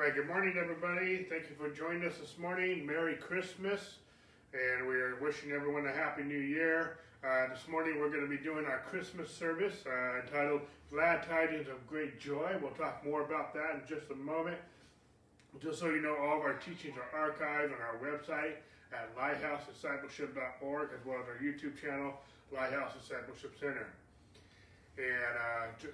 All right, good morning, everybody. Thank you for joining us this morning. Merry Christmas, and we are wishing everyone a happy new year. Uh, this morning, we're going to be doing our Christmas service uh, entitled Glad Tidings of Great Joy. We'll talk more about that in just a moment. Just so you know, all of our teachings are archived on our website at lighthousediscipleship.org, as well as our YouTube channel, Lighthouse Discipleship Center. And, uh,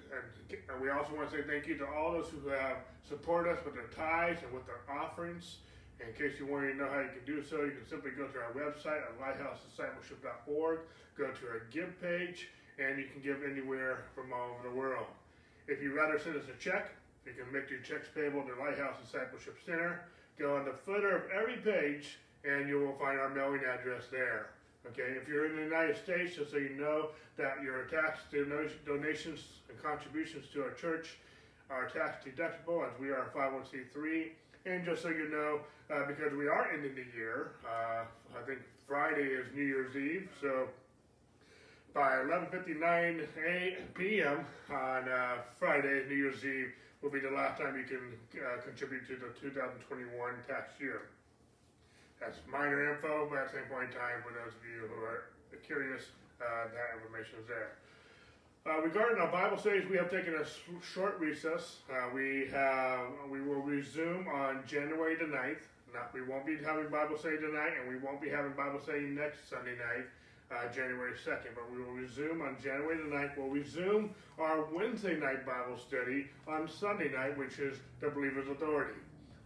and, we also want to say thank you to all those who have supported us with their tithes and with their offerings. In case you want to know how you can do so, you can simply go to our website at lighthousediscipleship.org, go to our give page, and you can give anywhere from all over the world. If you'd rather send us a check, you can make your checks payable to Lighthouse Discipleship Center. Go on the footer of every page, and you will find our mailing address there. Okay, if you're in the United States, just so you know that your tax donations and contributions to our church are tax deductible as we are a 501c3. And just so you know, uh, because we are ending the year, uh, I think Friday is New Year's Eve, so by 11:59 p.m. on uh, Friday, New Year's Eve, will be the last time you can uh, contribute to the 2021 tax year. That's minor info, but at the same point in time, for those of you who are curious, uh, that information is there. Uh, regarding our Bible studies, we have taken a short recess. Uh, we have we will resume on January the 9th. Not, we won't be having Bible study tonight, and we won't be having Bible study next Sunday night, uh, January 2nd. But we will resume on January the 9th. We'll resume our Wednesday night Bible study on Sunday night, which is the Believer's Authority.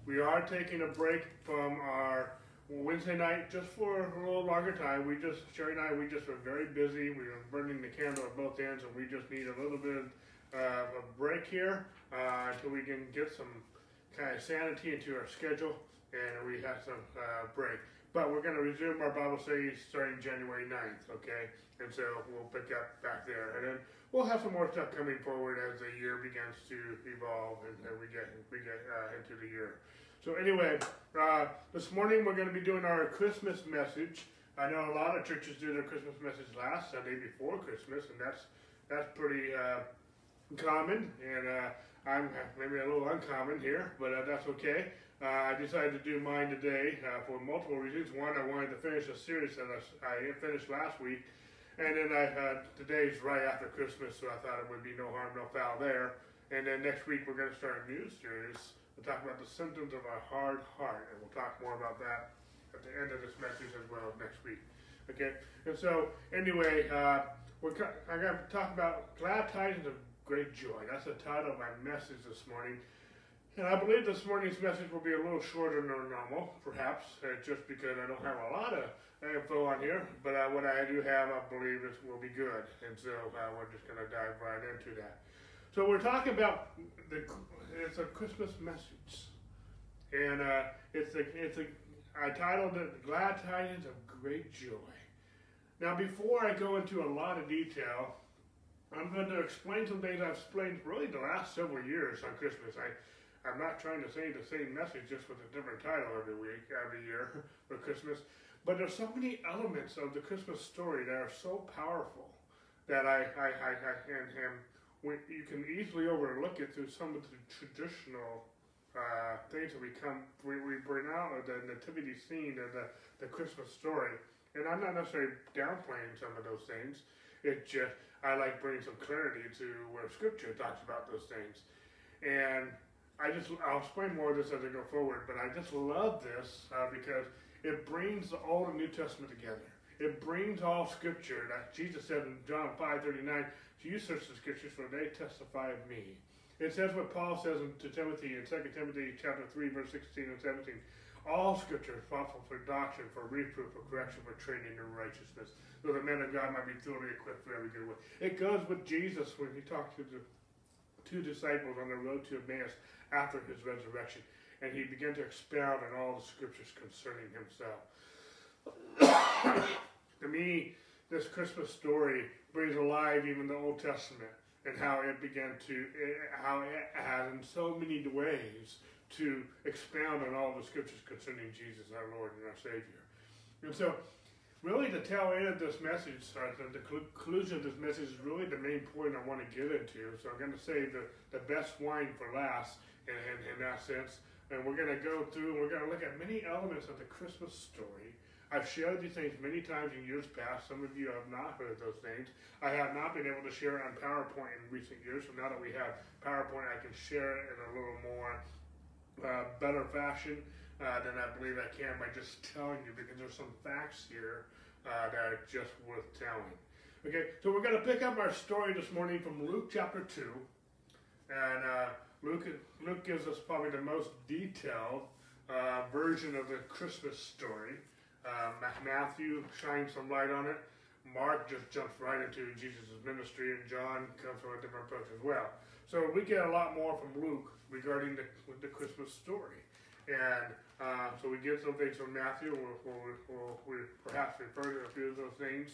We are taking a break from our Wednesday night, just for a little longer time, we just, Sherry and I, we just were very busy. We were burning the candle at both ends, and we just need a little bit uh, of a break here uh, until we can get some kind of sanity into our schedule and we have some uh, break. But we're going to resume our Bible studies starting January 9th, okay? And so we'll pick up back there. And then we'll have some more stuff coming forward as the year begins to evolve and, and we get, we get uh, into the year. So anyway, uh, this morning we're going to be doing our Christmas message. I know a lot of churches do their Christmas message last Sunday before Christmas, and that's that's pretty uh, common. And uh, I'm maybe a little uncommon here, but uh, that's okay. Uh, I decided to do mine today uh, for multiple reasons. One, I wanted to finish a series that I, I finished last week, and then I today's right after Christmas, so I thought it would be no harm, no foul there. And then next week we're going to start a new series We'll talk about the symptoms of a hard heart, and we'll talk more about that at the end of this message as well next week. Okay, and so anyway, uh, we're I'm going to talk about glad tidings of great joy. That's the title of my message this morning. And I believe this morning's message will be a little shorter than normal, perhaps, uh, just because I don't have a lot of info on here. But uh, what I do have, I believe, will be good. And so uh, we're just going to dive right into that. So we're talking about the it's a Christmas message, and uh, it's a it's a I titled it "Glad Tidings of Great Joy." Now, before I go into a lot of detail, I'm going to explain some things I've explained really the last several years on Christmas. I I'm not trying to say the same message just with a different title every week, every year for Christmas. But there's so many elements of the Christmas story that are so powerful that I, I, I, I and you can easily overlook it through some of the traditional uh, things that we come we, we bring out of the nativity scene of the, the Christmas story. And I'm not necessarily downplaying some of those things. It just I like bringing some clarity to where Scripture talks about those things. And I just I'll explain more of this as I go forward. But I just love this uh, because it brings the Old and New Testament together. It brings all Scripture. That Jesus said in John five thirty nine you search the scriptures, for they testify of me. It says what Paul says to Timothy in 2 Timothy chapter 3, verse 16 and 17. All scripture is profitable for doctrine, for reproof, for correction, for training in righteousness, so the man of God might be thoroughly equipped for every good work. It goes with Jesus when he talked to the two disciples on the road to Emmaus after his resurrection, and he began to expound on all the scriptures concerning himself. to me, this Christmas story brings alive even the Old Testament and how it began to, how it has in so many ways to expound on all the scriptures concerning Jesus, our Lord and our Savior. And so, really, the tail end of this message, the, the conclusion of this message is really the main point I want to get into. So, I'm going to say the, the best wine for last in, in, in that sense. and we're going to go through and we're going to look at many elements of the Christmas story. I've shared these things many times in years past. Some of you have not heard those things. I have not been able to share it on PowerPoint in recent years, so now that we have PowerPoint, I can share it in a little more uh, better fashion uh, than I believe I can by just telling you because there's some facts here uh, that are just worth telling. Okay, so we're going to pick up our story this morning from Luke chapter 2. And uh, Luke, Luke gives us probably the most detailed uh, version of the Christmas story. Uh, Matthew shines some light on it. Mark just jumps right into Jesus' ministry, and John comes from a different approach as well. So we get a lot more from Luke regarding the, the Christmas story. And uh, so we get some things from Matthew. We'll, we'll, we'll, we'll, perhaps refer to a few of those things.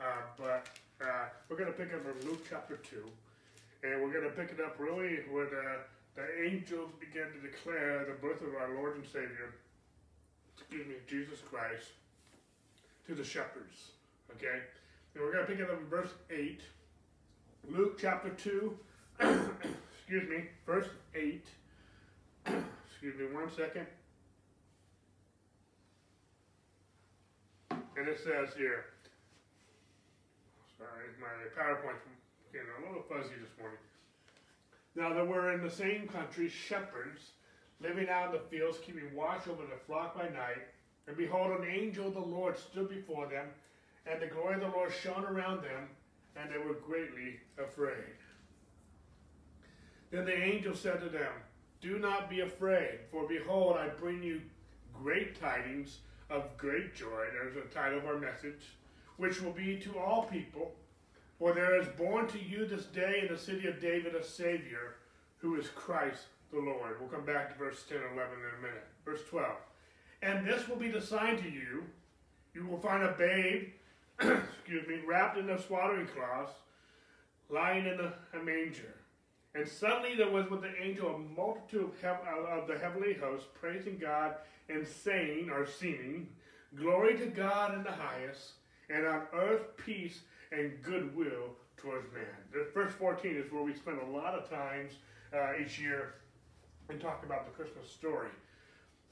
Uh, but uh, we're going to pick up from Luke chapter 2. And we're going to pick it up really with uh, the angels begin to declare the birth of our Lord and Savior, excuse me, Jesus Christ, to the shepherds. Okay? And we're going to pick it up in verse 8. Luke chapter 2, excuse me, verse 8. excuse me one second. And it says here, sorry, my PowerPoint's getting a little fuzzy this morning. Now there were in the same country shepherds living out in the fields, keeping watch over the flock by night. And behold, an angel of the Lord stood before them, and the glory of the Lord shone around them, and they were greatly afraid. Then the angel said to them, Do not be afraid, for behold, I bring you great tidings of great joy. There's the title of our message, which will be to all people. For there is born to you this day in the city of David a Savior, who is Christ the Lord. We'll come back to verse 10 and 11 in a minute. Verse 12. And this will be the sign to you. You will find a babe, excuse me, wrapped in a swaddling cloth, lying in a, a, manger. And suddenly there was with the angel a multitude of, of the heavenly host praising God and saying, or singing, Glory to God in the highest, and on earth peace and goodwill towards man. Verse 14 is where we spend a lot of times uh, each year and talk about the Christmas story.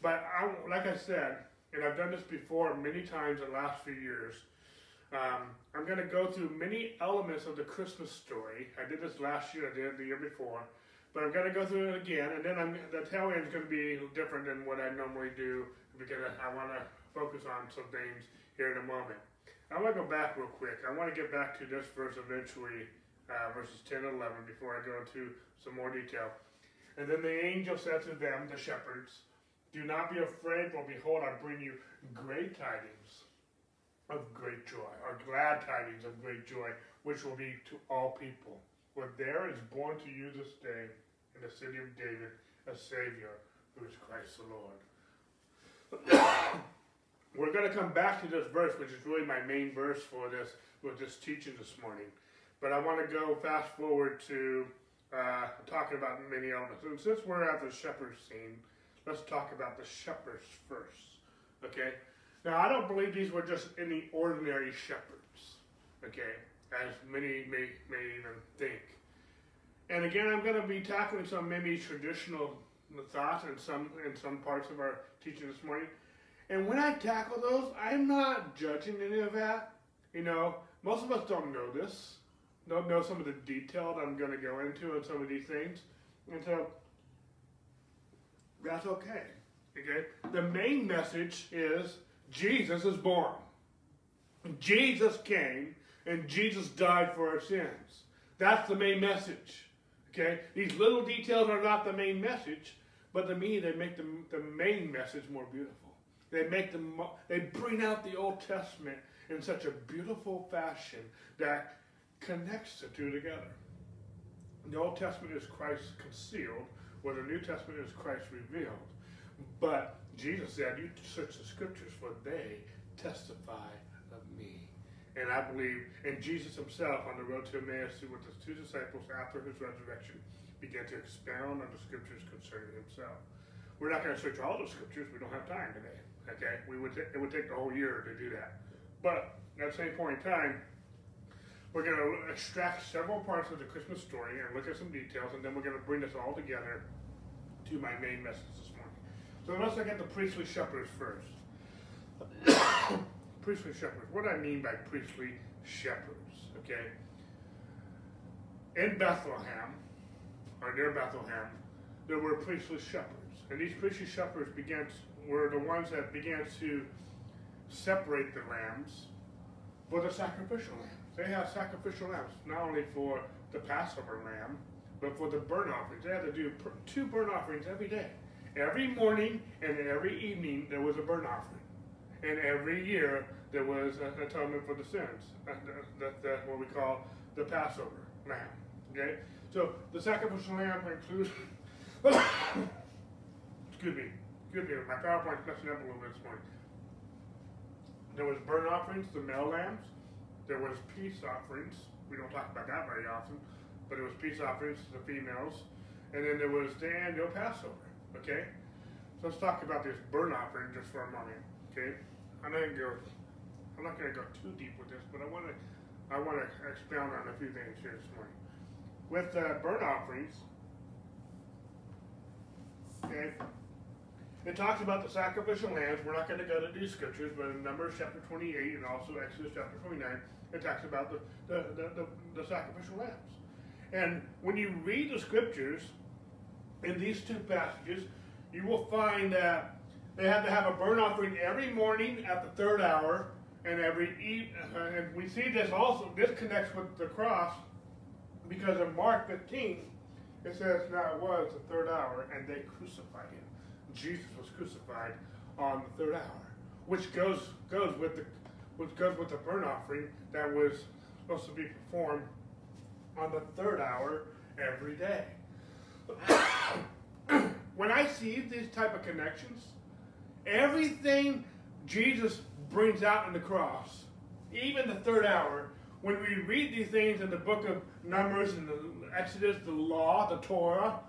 But I, like I said, and I've done this before many times in the last few years, um, I'm going to go through many elements of the Christmas story. I did this last year, I did the year before. But I'm going to go through it again, and then I'm, the tail end is going to be different than what I normally do because I, I want to focus on some things here in a moment. I want to go back real quick. I want to get back to this verse eventually, uh, verses 10 and 11, before I go into some more detail. And then the angel said to them, the shepherds, Do not be afraid, for behold, I bring you great tidings of great joy, or glad tidings of great joy, which will be to all people. For there is born to you this day in the city of David a Savior who is Christ the Lord. We're going to come back to this verse, which is really my main verse for this with this teaching this morning. But I want to go fast forward to uh, talking about many elements. And since we're at the shepherd scene, let's talk about the shepherds first. Okay? Now, I don't believe these were just any ordinary shepherds. Okay? as many may, may even think. And again, I'm going to be tackling some maybe traditional thoughts in some in some parts of our teaching this morning. And when I tackle those, I'm not judging any of that. You know, most of us don't know this, don't know some of the detail that I'm going to go into on some of these things. And so that's okay. Okay? The main message is Jesus is born. Jesus came and Jesus died for our sins. That's the main message. Okay? These little details are not the main message, but to me, they make the, the main message more beautiful. They make them, they bring out the Old Testament in such a beautiful fashion that connects the two together. The Old Testament is Christ concealed, where the New Testament is Christ revealed. But Jesus said, You search the scriptures, for they testify of me. and I believe, and Jesus himself on the road to Emmaus with his two disciples after his resurrection began to expound on the scriptures concerning himself. We're not going to search all the scriptures. We don't have time today. Okay, we would it would take the whole year to do that. But at the same point in time, we're going to extract several parts of the Christmas story and look at some details, and then we're going to bring this all together to my main message this morning. So let's look at the priestly shepherds first. priestly shepherds. What do I mean by priestly shepherds? Okay. In Bethlehem, or near Bethlehem, there were priestly shepherds. And these priestly shepherds began to, were the ones that began to separate the lambs for the sacrificial lambs. They have sacrificial lambs, not only for the Passover lamb, but for the burnt offerings. They had to do two burnt offerings every day. Every morning and every evening there was a burnt offering. And every year there was an atonement for the sins. Uh, That's what we call the Passover lamb. Okay? So the sacrificial lamb includes. excuse me. Excuse me. My PowerPoint's messing up a little bit this morning. There was burnt offerings, the male lambs. There was peace offerings. We don't talk about that very often, but it was peace offerings to the females. And then there was the annual Passover. Okay? So let's talk about this burnt offering just for a moment. Okay? I'm not gonna go too deep with this, but I wanna I wanna expound on a few things here this morning. With uh, burnt offerings, okay, it talks about the sacrificial lambs. We're not going to go to these scriptures, but in Numbers chapter 28 and also Exodus chapter 29, it talks about the, the, the, the, the sacrificial lambs. And when you read the scriptures in these two passages, you will find that they had to have a burnt offering every morning at the third hour, and every eat. Uh, and we see this also. This connects with the cross because in Mark 15, it says, "Now it was the third hour, and they crucified him." Jesus was crucified on the third hour, which goes goes with the which good with the burnt offering that was supposed to be performed on the third hour every day. when I see these type of connections, everything Jesus brings out in the cross, even the third hour, when we read these things in the book of Numbers and the Exodus, the law, the Torah,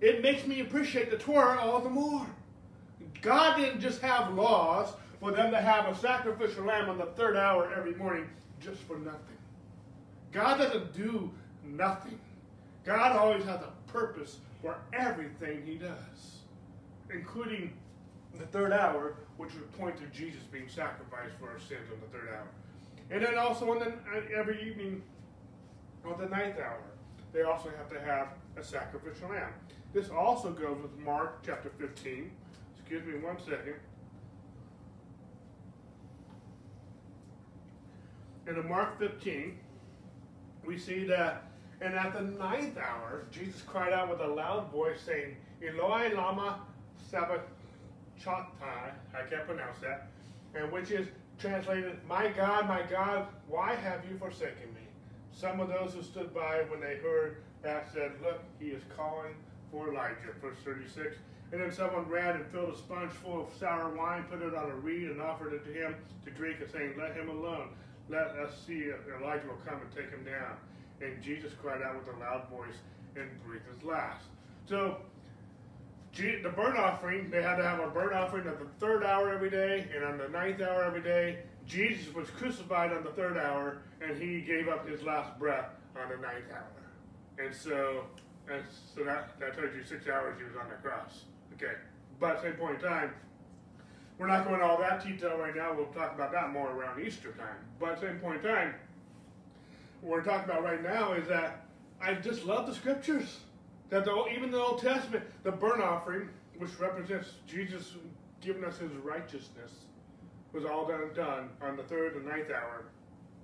it makes me appreciate the Torah all the more. God didn't just have laws for them to have a sacrificial lamb on the third hour every morning just for nothing. God doesn't do nothing. God always has a purpose for everything he does, including the third hour, which would point to Jesus being sacrificed for our sins on the third hour. And then also on the, uh, every evening on the ninth hour, they also have to have a sacrificial lamb. This also goes with Mark chapter 15. Excuse me one second. In Mark 15, we see that, and at the ninth hour, Jesus cried out with a loud voice, saying, Eloi lama sabachthani, I can't pronounce that, and which is translated, My God, my God, why have you forsaken me? Some of those who stood by when they heard that said, Look, he is calling for Elijah, verse 36. And then someone ran and filled a sponge full of sour wine, put it on a reed, and offered it to him to drink, and saying, Let him alone. Let us see Elijah will come and take him down. And Jesus cried out with a loud voice and breathed his last. So, the burnt offering, they had to have a burnt offering at the third hour every day, and on the ninth hour every day. Jesus was crucified on the third hour, and he gave up his last breath on the ninth hour. And so and so that, that tells you six hours he was on the cross. Okay. But at the same point in time, we're not going all that detail right now. We'll talk about that more around Easter time. But at the same point in time, what we're talking about right now is that I just love the scriptures. That the, even the Old Testament, the burnt offering, which represents Jesus giving us his righteousness, was all done done on the third and ninth hour,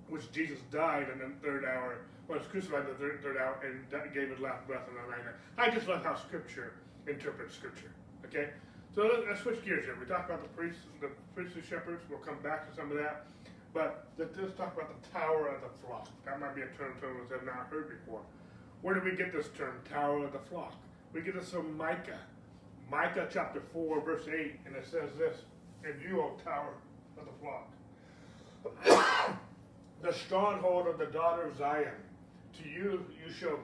which Jesus died in the third hour was crucified in the third, third hour and gave his last breath on the ninth hour. I just love how Scripture interprets Scripture. Okay, so let's, switch gears here. We talked about the priests, the priestly shepherds. We'll come back to some of that, but let's talk about the Tower of the Flock. That might be a term some of us have not heard before. Where did we get this term, Tower of the Flock? We get this from Micah, Micah chapter four, verse eight, and it says this: "And you, O Tower of the Flock." the stronghold of the daughter of Zion. To you, you shall,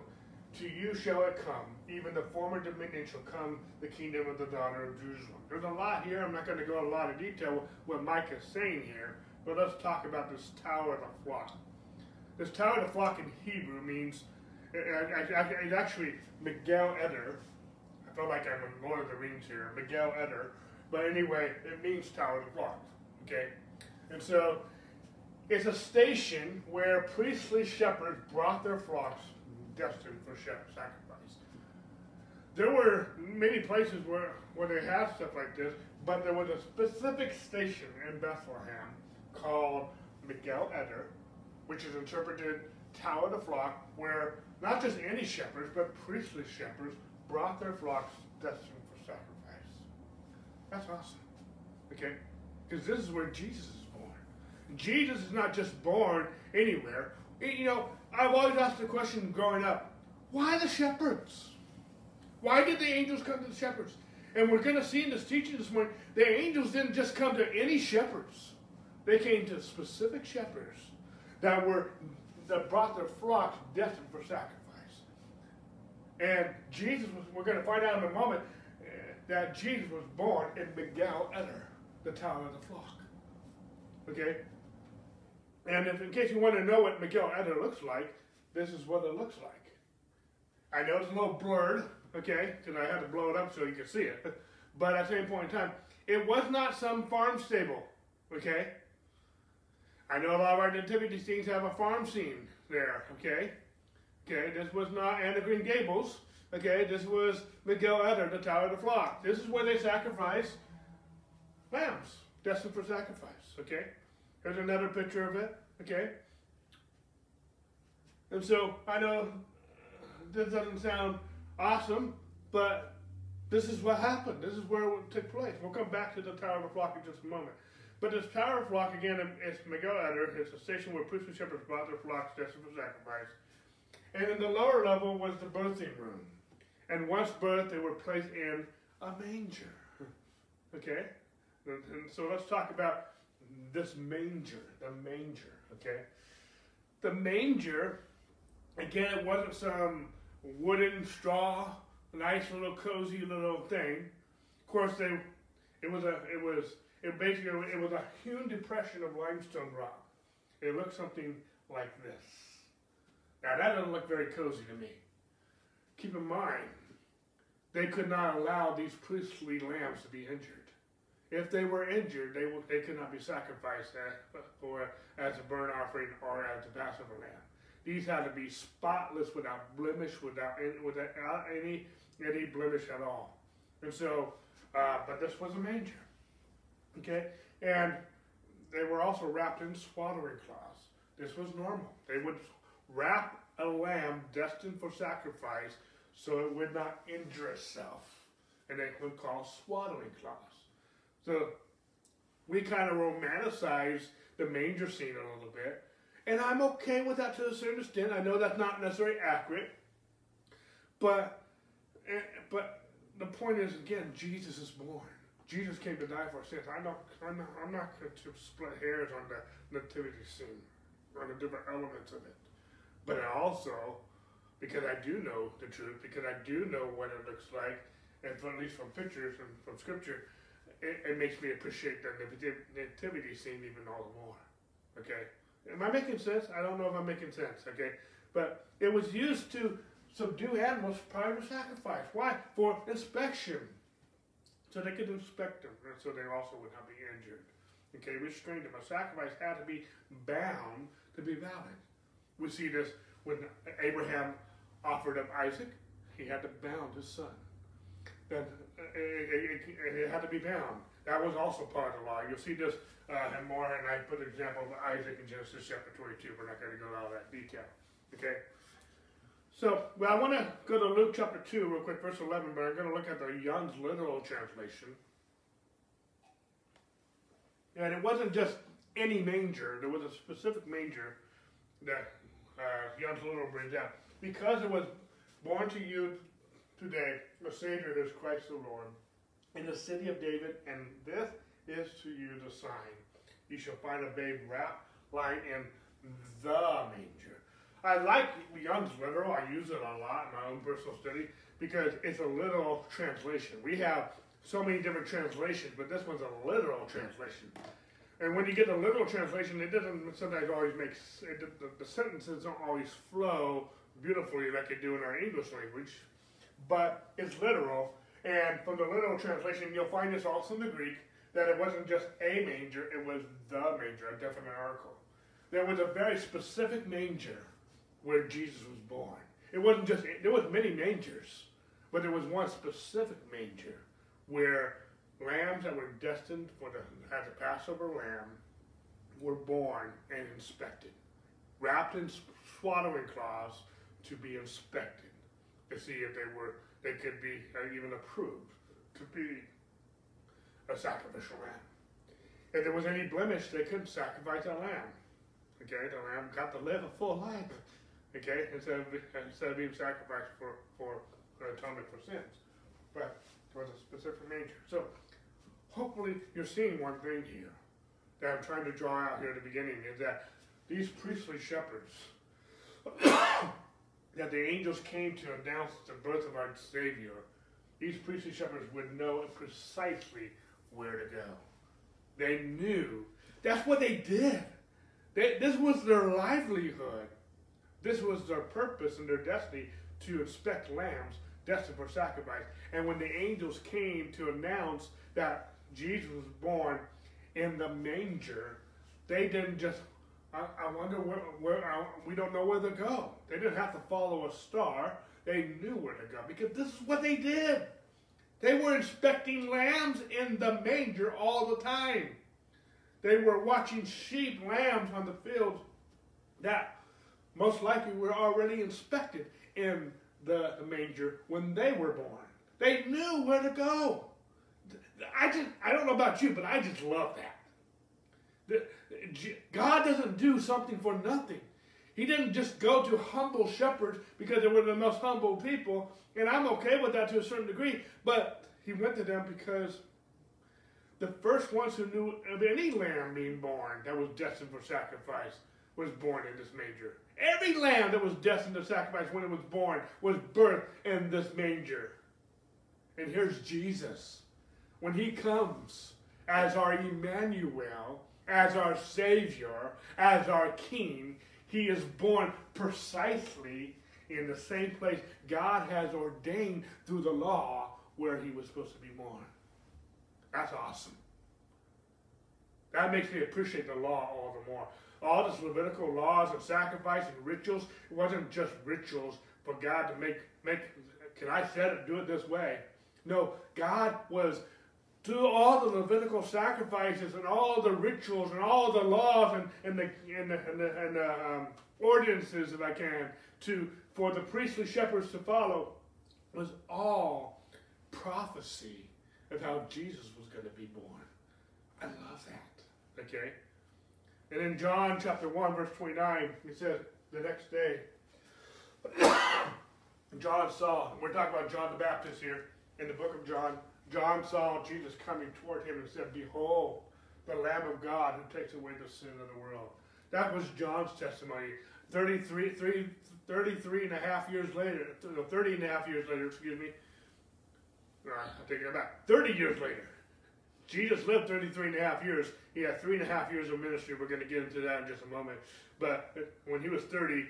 to you shall it come. Even the former dominion shall come, the kingdom of the daughter of Jerusalem. There's a lot here. I'm not going to go into a lot of detail what Micah is saying here, but let's talk about this tower of the flock. This tower of the flock in Hebrew means, it, it, it actually Migdal Eder. I feel like I'm in Lord of the Rings here, Migdal Eder. But anyway, it means Tower of the Flock. Okay? And so it's a station where priestly shepherds brought their flocks destined for sacrifice. There were many places where, where they had stuff like this, but there was a specific station in Bethlehem called Migdal Eder, which is interpreted Tower of the Flock, where not just any shepherds, but priestly shepherds brought their flocks destined for sacrifice. That's awesome. Okay? Because this is where Jesus is born. Jesus is not just born anywhere. You know, I've always asked the question growing up why the shepherds? Why did the angels come to the shepherds? And we're going to see in this teaching this morning, the angels didn't just come to any shepherds. They came to specific shepherds that were that brought their flocks destined for sacrifice. And Jesus was, we're going to find out in a moment uh, that Jesus was born in Migdal Eder, the town of the flock. Okay? And if, in case you want to know what Migdal Eder looks like, this is what it looks like. I know it's a little blurred, okay, because I had to blow it up so you could see it. But at the same point in time, it was not some farm stable, okay? I know a lot of our nativity scenes have a farm scene there, okay? Okay, this was not Anne of Green Gables, okay? This was Migdal Eder, the Tower of the Flock. This is where they sacrifice lambs, destined for sacrifice, okay? Here's another picture of it, okay? And so I know this doesn't sound awesome, but this is what happened. This is where it took place. We'll come back to the Tower of the Flock in just a moment. But this Tower of Flock, again, um, it's Migdal Eder. It's a station where priests and shepherds brought their flocks destined for sacrifice. And in the lower level was the birthing room. And once birthed, they were placed in a manger. Okay? And so let's talk about this manger, the manger, okay? The manger, again, it wasn't some wooden straw, nice little cozy little thing. Of course, they, it was a, it was, it basically, it was a hewn depression of limestone rock. It looked something like this. Now that doesn't look very cozy to me. Keep in mind, they could not allow these priestly lambs to be injured. If they were injured, they, they could not be sacrificed as, or as a burnt offering or as a Passover lamb. These had to be spotless, without blemish, without, without any any blemish at all. And so, uh, but this was a manger, okay? And they were also wrapped in swaddling cloths. This was normal. They would wrap a lamb destined for sacrifice so it would not injure itself, and they would call swaddling cloths. So we kind of romanticize the manger scene a little bit. And I'm okay with that to a certain extent. I know that's not necessarily accurate. But eh, but the point is again, Jesus is born. Jesus came to die for our sins. I know I'm not, I'm not going to split hairs on the nativity scene, on the different elements of it. But I also, because I do know the truth, because I do know what it looks like, and from, at least from pictures and from scripture, it, it makes me appreciate the nativity scene even all the more. Okay? Am I making sense? I don't know if I'm making sense. Okay? But it was used to subdue animals prior to sacrifice. Why? For inspection. So they could inspect them, so they also would not be injured. Okay, restrained them. A sacrifice had to be bound to be valid. We see this when Abraham offered up Isaac, he had to bound his son. Then it, it, it, had to be bound. That was also part of the law. You'll see this uh, and more, and I put an example of Isaac in Genesis chapter 22. We're not going to go into all that detail. Okay? So, well, I want to go to Luke chapter 2 real quick, verse 11, but I'm going to look at the Young's literal translation. And it wasn't just any manger, there was a specific manger that uh, Young's literal brings out. Because it was born to you today the Savior is Christ the Lord in the city of David, and this is to you the sign. You shall find a babe wrapped, lying in the manger. I like Young's literal. I use it a lot in my own personal study because it's a literal translation. We have so many different translations, but this one's a literal translation. And when you get a literal translation, it doesn't sometimes always make it, the, the sentences don't always flow beautifully like they do in our English language but it's literal. And from the literal translation, you'll find this also in the Greek that it wasn't just a manger, it was the manger, a definite article. There was a very specific manger where Jesus was born. It wasn't just, there was many mangers, but there was one specific manger where lambs that were destined for the, as a Passover lamb were born and inspected, wrapped in swaddling cloths to be inspected to see if they were they could be uh, even approved to be a sacrificial lamb. If there was any blemish, they couldn't sacrifice a lamb. Okay, the lamb got to live a full life. Okay, instead of, instead of being sacrificed for, for, for atonement for sins. But it was a specific nature. So hopefully you're seeing one thing here that I'm trying to draw out here at the beginning is that these priestly shepherds that the angels came to announce the birth of our Savior, these priestly shepherds would know precisely where to go. They knew. That's what they did. They, this was their livelihood. This was their purpose and their destiny to inspect lambs destined for sacrifice. And when the angels came to announce that Jesus was born in the manger, they didn't just, I, I wonder where, where I, we don't know where to go. They didn't have to follow a star. They knew where to go because this is what they did. They were inspecting lambs in the manger all the time. They were watching sheep, lambs on the fields that most likely were already inspected in the manger when they were born. They knew where to go. I just I don't know about you, but I just love that. God doesn't do something for nothing. He didn't just go to humble shepherds because they were the most humble people, and I'm okay with that to a certain degree, but he went to them because the first ones who knew of any lamb being born that was destined for sacrifice was born in this manger. Every lamb that was destined to sacrifice when it was born was birthed in this manger. And here's Jesus. When he comes as our Emmanuel, as our Savior, as our King, he is born precisely in the same place God has ordained through the law where he was supposed to be born. That's awesome. That makes me appreciate the law all the more. All this Levitical laws of sacrifice and rituals, it wasn't just rituals for God to make, make can I set it, do it this way? No, God was through all the Levitical sacrifices and all the rituals and all the laws and, and the, and the, and the, and the um, ordinances, if I can, to for the priestly shepherds to follow was all prophecy of how Jesus was going to be born. I love that. Okay? And in John chapter 1, verse 29, it says, the next day, John saw, we're talking about John the Baptist here in the book of John. John saw Jesus coming toward him and said, Behold, the Lamb of God who takes away the sin of the world. That was John's testimony. 33, 3, 33 and a half years later, 30 and a half years later, excuse me, I take it back. 30 years later, Jesus lived 33 and a half years. He had three and a half years of ministry. We're going to get into that in just a moment. But uh, when he was 30,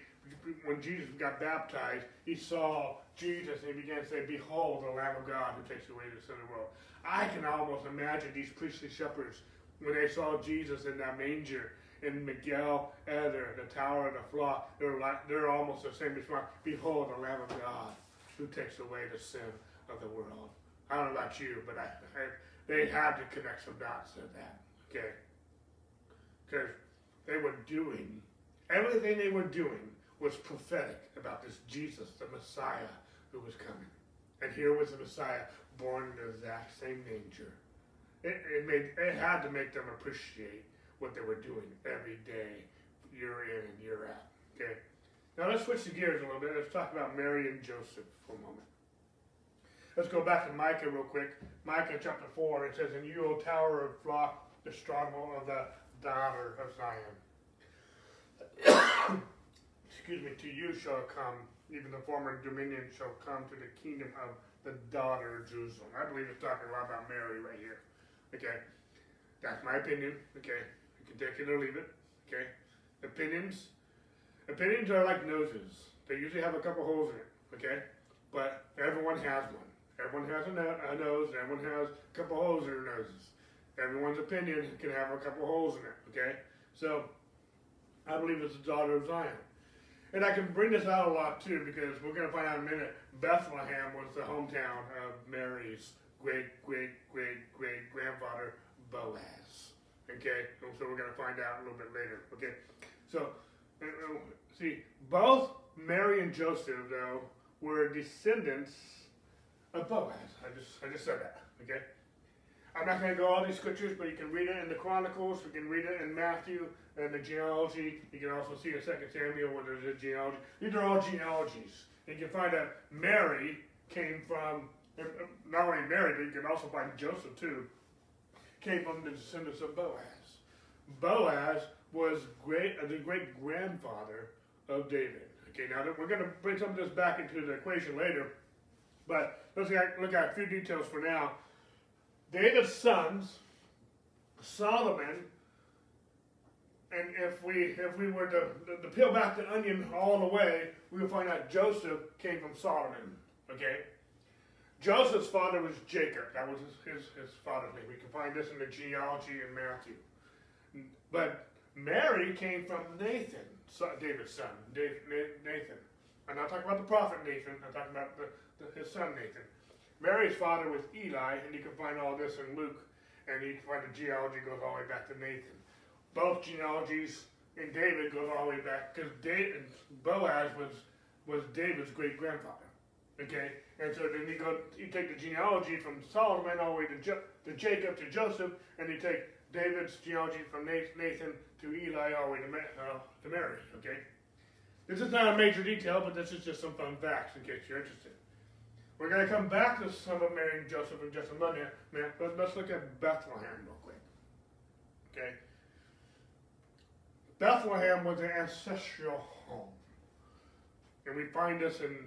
when Jesus got baptized, he saw Jesus and he began to say, Behold, the Lamb of God who takes away the sin of the world. I can almost imagine these priestly shepherds when they saw Jesus in that manger in Migdal Eder, the tower of the flock. They're, like, they're almost the same response. Behold, the Lamb of God who takes away the sin of the world. I don't know about you, but I, I they had to connect some dots to that. Okay, because they were doing everything they were doing was prophetic about this Jesus, the Messiah, who was coming. And here was the Messiah born in the exact same manger. It, it made it had to make them appreciate what they were doing every day, year in and year out. Okay. Now let's switch the gears a little bit. Let's talk about Mary and Joseph for a moment. Let's go back to Micah real quick. Micah chapter 4, it says, And you, O tower of flock, the stronghold of the daughter of Zion. Excuse me, to you shall come, even the former dominion shall come to the kingdom of the daughter of Jerusalem. I believe it's talking a lot about Mary right here. Okay, that's my opinion. Okay, you can take it or leave it. Okay, opinions. Opinions are like noses. They usually have a couple holes in it. Okay, but everyone has one. Everyone has a, no- a nose, everyone has a couple holes in their noses. Everyone's opinion can have a couple holes in it, okay? So, I believe it's the daughter of Zion. And I can bring this out a lot too because we're going to find out in a minute Bethlehem was the hometown of Mary's great, great, great, great grandfather, Boaz. Okay? And so we're going to find out a little bit later. Okay? So, uh, uh, see, both Mary and Joseph, though, were descendants of Boaz. I just, I just said that. Okay? I'm not going to go all these scriptures, but you can read it in the Chronicles. You can read it in Matthew and the genealogy. You can also see in Second Samuel where there's a genealogy. These are all genealogies. You can find that Mary came from, not only Mary, but you can also find Joseph too, came from the descendants of Boaz. Boaz was great, uh, the great grandfather of David. Okay, now we're going to bring some of this back into the equation later, but let's look at a few details for now. David's sons, Solomon, and if we if we were to, to peel back the onion all the way, we would find out Joseph came from Solomon. Okay, Joseph's father was Jacob. That was his, his, his father's name. We can find this in the genealogy in Matthew. But Mary came from Nathan, David's son, Nathan. I'm not talking about the prophet Nathan. I'm talking about the, the, his son Nathan. Mary's father was Eli, and you can find all this in Luke, and you can find the genealogy goes all the way back to Nathan. Both genealogies in David goes all the way back because Boaz was was David's great grandfather. Okay, and so then you go, you take the genealogy from Solomon all the way to, jo- to Jacob to Joseph, and you take David's genealogy from Nathan to Eli all the way to, uh, to Mary. Okay, this is not a major detail, but this is just some fun facts in case you're interested. We're going to come back to some of Mary and Joseph in just a minute, but let's look at Bethlehem real quick. Okay? Bethlehem was an ancestral home. And we find this in,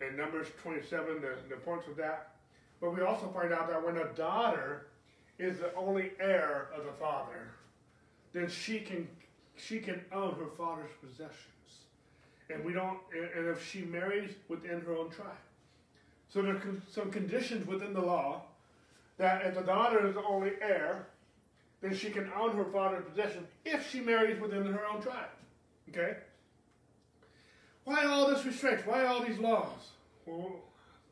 in Numbers 27, the, the importance of that. But we also find out that when a daughter is the only heir of the father, then she can she can own her father's possessions. And we don't and if she marries within her own tribe. So there are some conditions within the law that if the daughter is the only heir, then she can own her father's possession if she marries within her own tribe. Okay? Why all this restraint? Why all these laws? Well,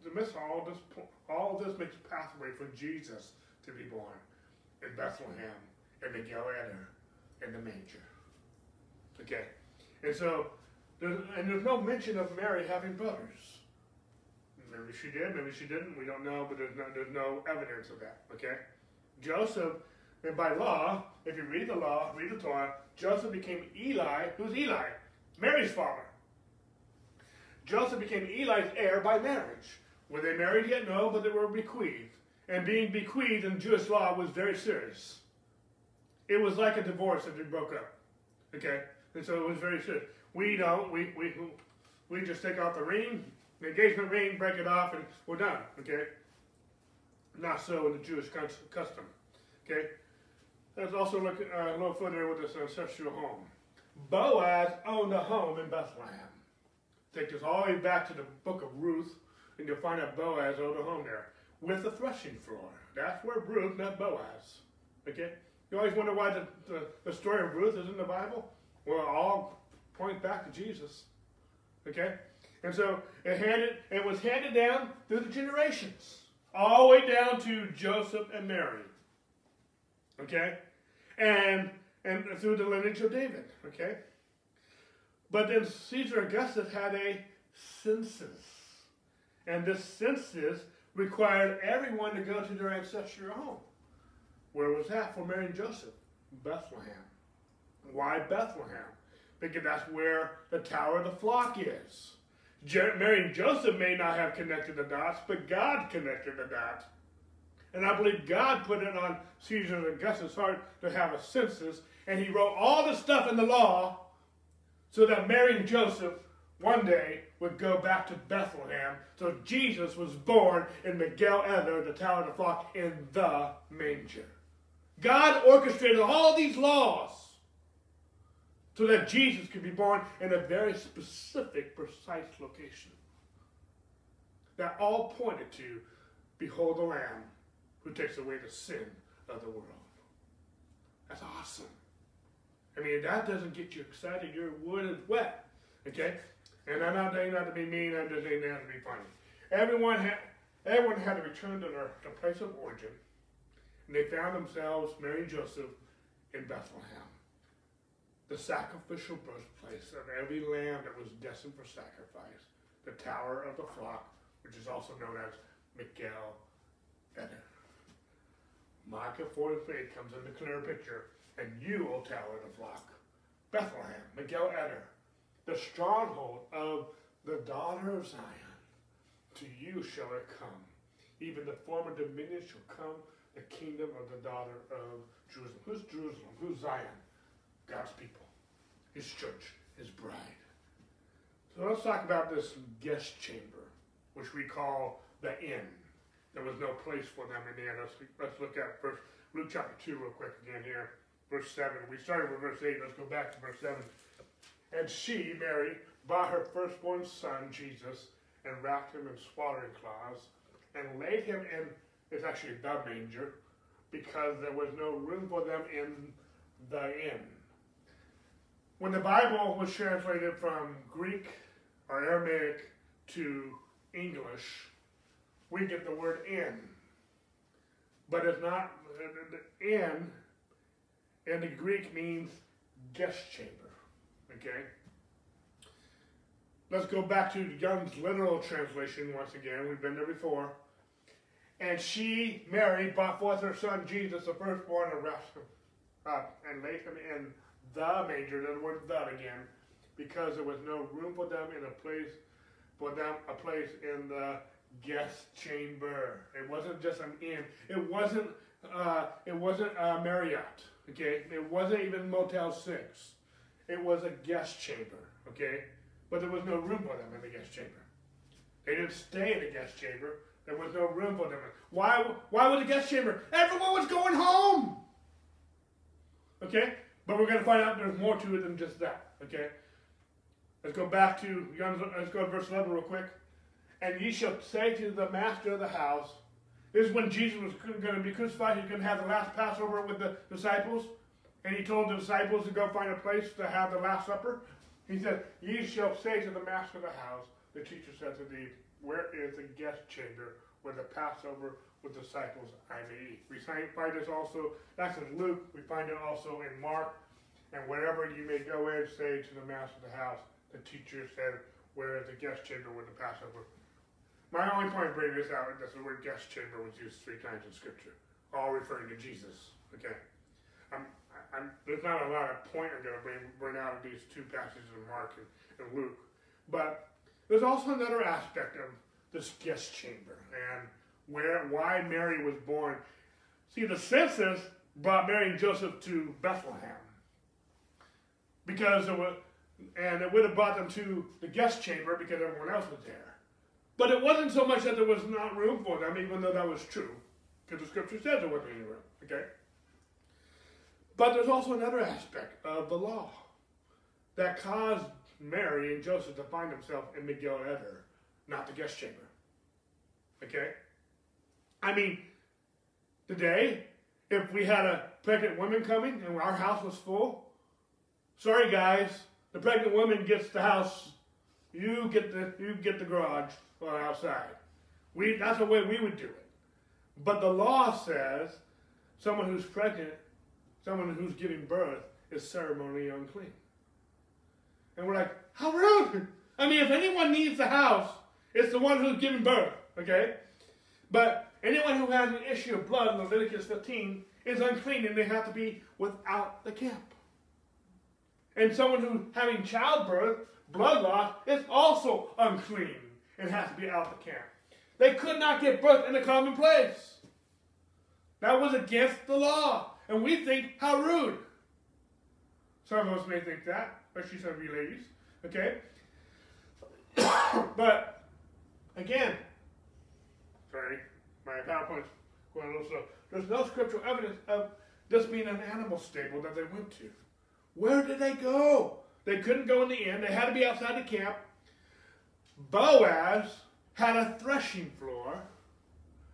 to miss all this, all this makes a pathway for Jesus to be born in Bethlehem, in the Eder, in the manger. Okay, and so, there's, and there's no mention of Mary having brothers. Maybe she did, maybe she didn't. We don't know, but there's no, there's no evidence of that. Okay? Joseph, and by law, if you read the law, read the Torah, Joseph became Eli. Who's Eli? Mary's father. Joseph became Eli's heir by marriage. Were they married yet? No, but they were bequeathed. And being bequeathed in Jewish law was very serious. It was like a divorce if they broke up. Okay? And so it was very serious. We don't. We, we, we just take off the ring, the engagement ring, break it off, and we're done. Okay? Not so in the Jewish custom. Okay? Let's also look uh, a little further with this ancestral home. Boaz owned a home in Bethlehem. Take this all the way back to the book of Ruth, and you'll find that Boaz owned a home there with a threshing floor. That's where Ruth met Boaz. Okay? You always wonder why the, the, the story of Ruth is in the Bible? Well, all points back to Jesus. Okay? And so it handed it was handed down through the generations, all the way down to Joseph and Mary. Okay? And and through the lineage of David. Okay? But then Caesar Augustus had a census. And this census required everyone to go to their ancestral home. Where was that for Mary and Joseph? Bethlehem. Why Bethlehem? Because that's where the Tower of the Flock is. Mary and Joseph may not have connected the dots, but God connected the dots. And I believe God put it on Caesar and Augustus' heart to have a census, and he wrote all the stuff in the law so that Mary and Joseph one day would go back to Bethlehem. So Jesus was born in Migdal Eder, the Tower of the Flock, in the manger. God orchestrated all these laws so that Jesus could be born in a very specific, precise location that all pointed to Behold the Lamb who takes away the sin of the world. That's awesome. I mean, that doesn't get you excited. Your wood is wet. Okay? And I'm not saying that to be mean, I'm just saying that to be funny. Everyone had, everyone had to return to their, place of origin, and they found themselves, Mary and Joseph, in Bethlehem, the sacrificial birthplace of every lamb that was destined for sacrifice, the tower of the flock, which is also known as Migdal Eder. Micah 4 and 3 comes in the clear picture, and you, O tower of the flock, Bethlehem, Migdal Eder, the stronghold of the daughter of Zion. To you shall it come. Even the former dominion shall come, the kingdom of the daughter of Jerusalem. Who's Jerusalem? Who's Zion? God's people, his church, his bride. So let's talk about this guest chamber, which we call the inn. There was no place for them in the inn. Let's, let's look at first Luke chapter 2 real quick again here. Verse 7. We started with verse 8. Let's go back to verse 7. And she, Mary, brought her firstborn son, Jesus, and wrapped him in swaddling cloths, and laid him in, it's actually the manger, because there was no room for them in the inn. When the Bible was translated from Greek or Aramaic to English, we get the word in. But it's not, in, in the Greek means guest chamber. Okay? Let's go back to Young's literal translation once again. We've been there before. And she, Mary, brought forth her son Jesus, the firstborn, and wrapped him up and laid him in the manger, the word the again, because there was no room for them in a place, for them a place in the guest chamber. It wasn't just an inn. It wasn't. Uh, it wasn't a Marriott. Okay. It wasn't even Motel Six. It was a guest chamber, okay? But there was no room for them in the guest chamber. They didn't stay in the guest chamber. There was no room for them. Why, why was the guest chamber? Everyone was going home. Okay? But we're going to find out there's more to it than just that. Okay? Let's go back to, let's go to verse 11 real quick. And ye shall say to the master of the house, this is when Jesus was going to be crucified. He's going to have the last Passover with the disciples. And he told the disciples to go find a place to have the Last Supper. He said, Ye shall say to the master of the house, the teacher said to thee, Where is the guest chamber where the Passover with the disciples I may eat? We find this also, that's in Luke, we find it also in Mark. And wherever you may go in, say to the master of the house, the teacher said, Where is the guest chamber where the Passover? My only point in bringing this out is the word guest chamber was used three times in Scripture, all referring to Jesus. Okay? I'm, I'm, there's not a lot of point I'm going to bring, bring out of these two passages in Mark and, and Luke. But there's also another aspect of this guest chamber and where why Mary was born. See, the census brought Mary and Joseph to Bethlehem because it was, and it would have brought them to the guest chamber because everyone else was there. But it wasn't so much that there was not room for them, even though that was true, because the scripture says there wasn't any room. Okay. But there's also another aspect of the law that caused Mary and Joseph to find themselves in Migdal Eder, not the guest chamber. Okay? I mean, today, if we had a pregnant woman coming and our house was full, sorry guys, the pregnant woman gets the house, you get the you get the garage or outside. We that's the way we would do it. But the law says someone who's pregnant someone who's giving birth is ceremonially unclean. And we're like, how rude! I mean, if anyone needs the house, it's the one who's giving birth, okay? But anyone who has an issue of blood in Leviticus 15 is unclean and they have to be without the camp. And someone who's having childbirth, blood loss, is also unclean and has to be out the camp. They could not give birth in a common place. That was against the law. And we think, how rude. Some of us may think that, especially some of you ladies. Okay? but, again, sorry, my PowerPoint's going a little slow. There's no scriptural evidence of this being an animal stable that they went to. Where did they go? They couldn't go in the inn. They had to be outside the camp. Boaz had a threshing floor,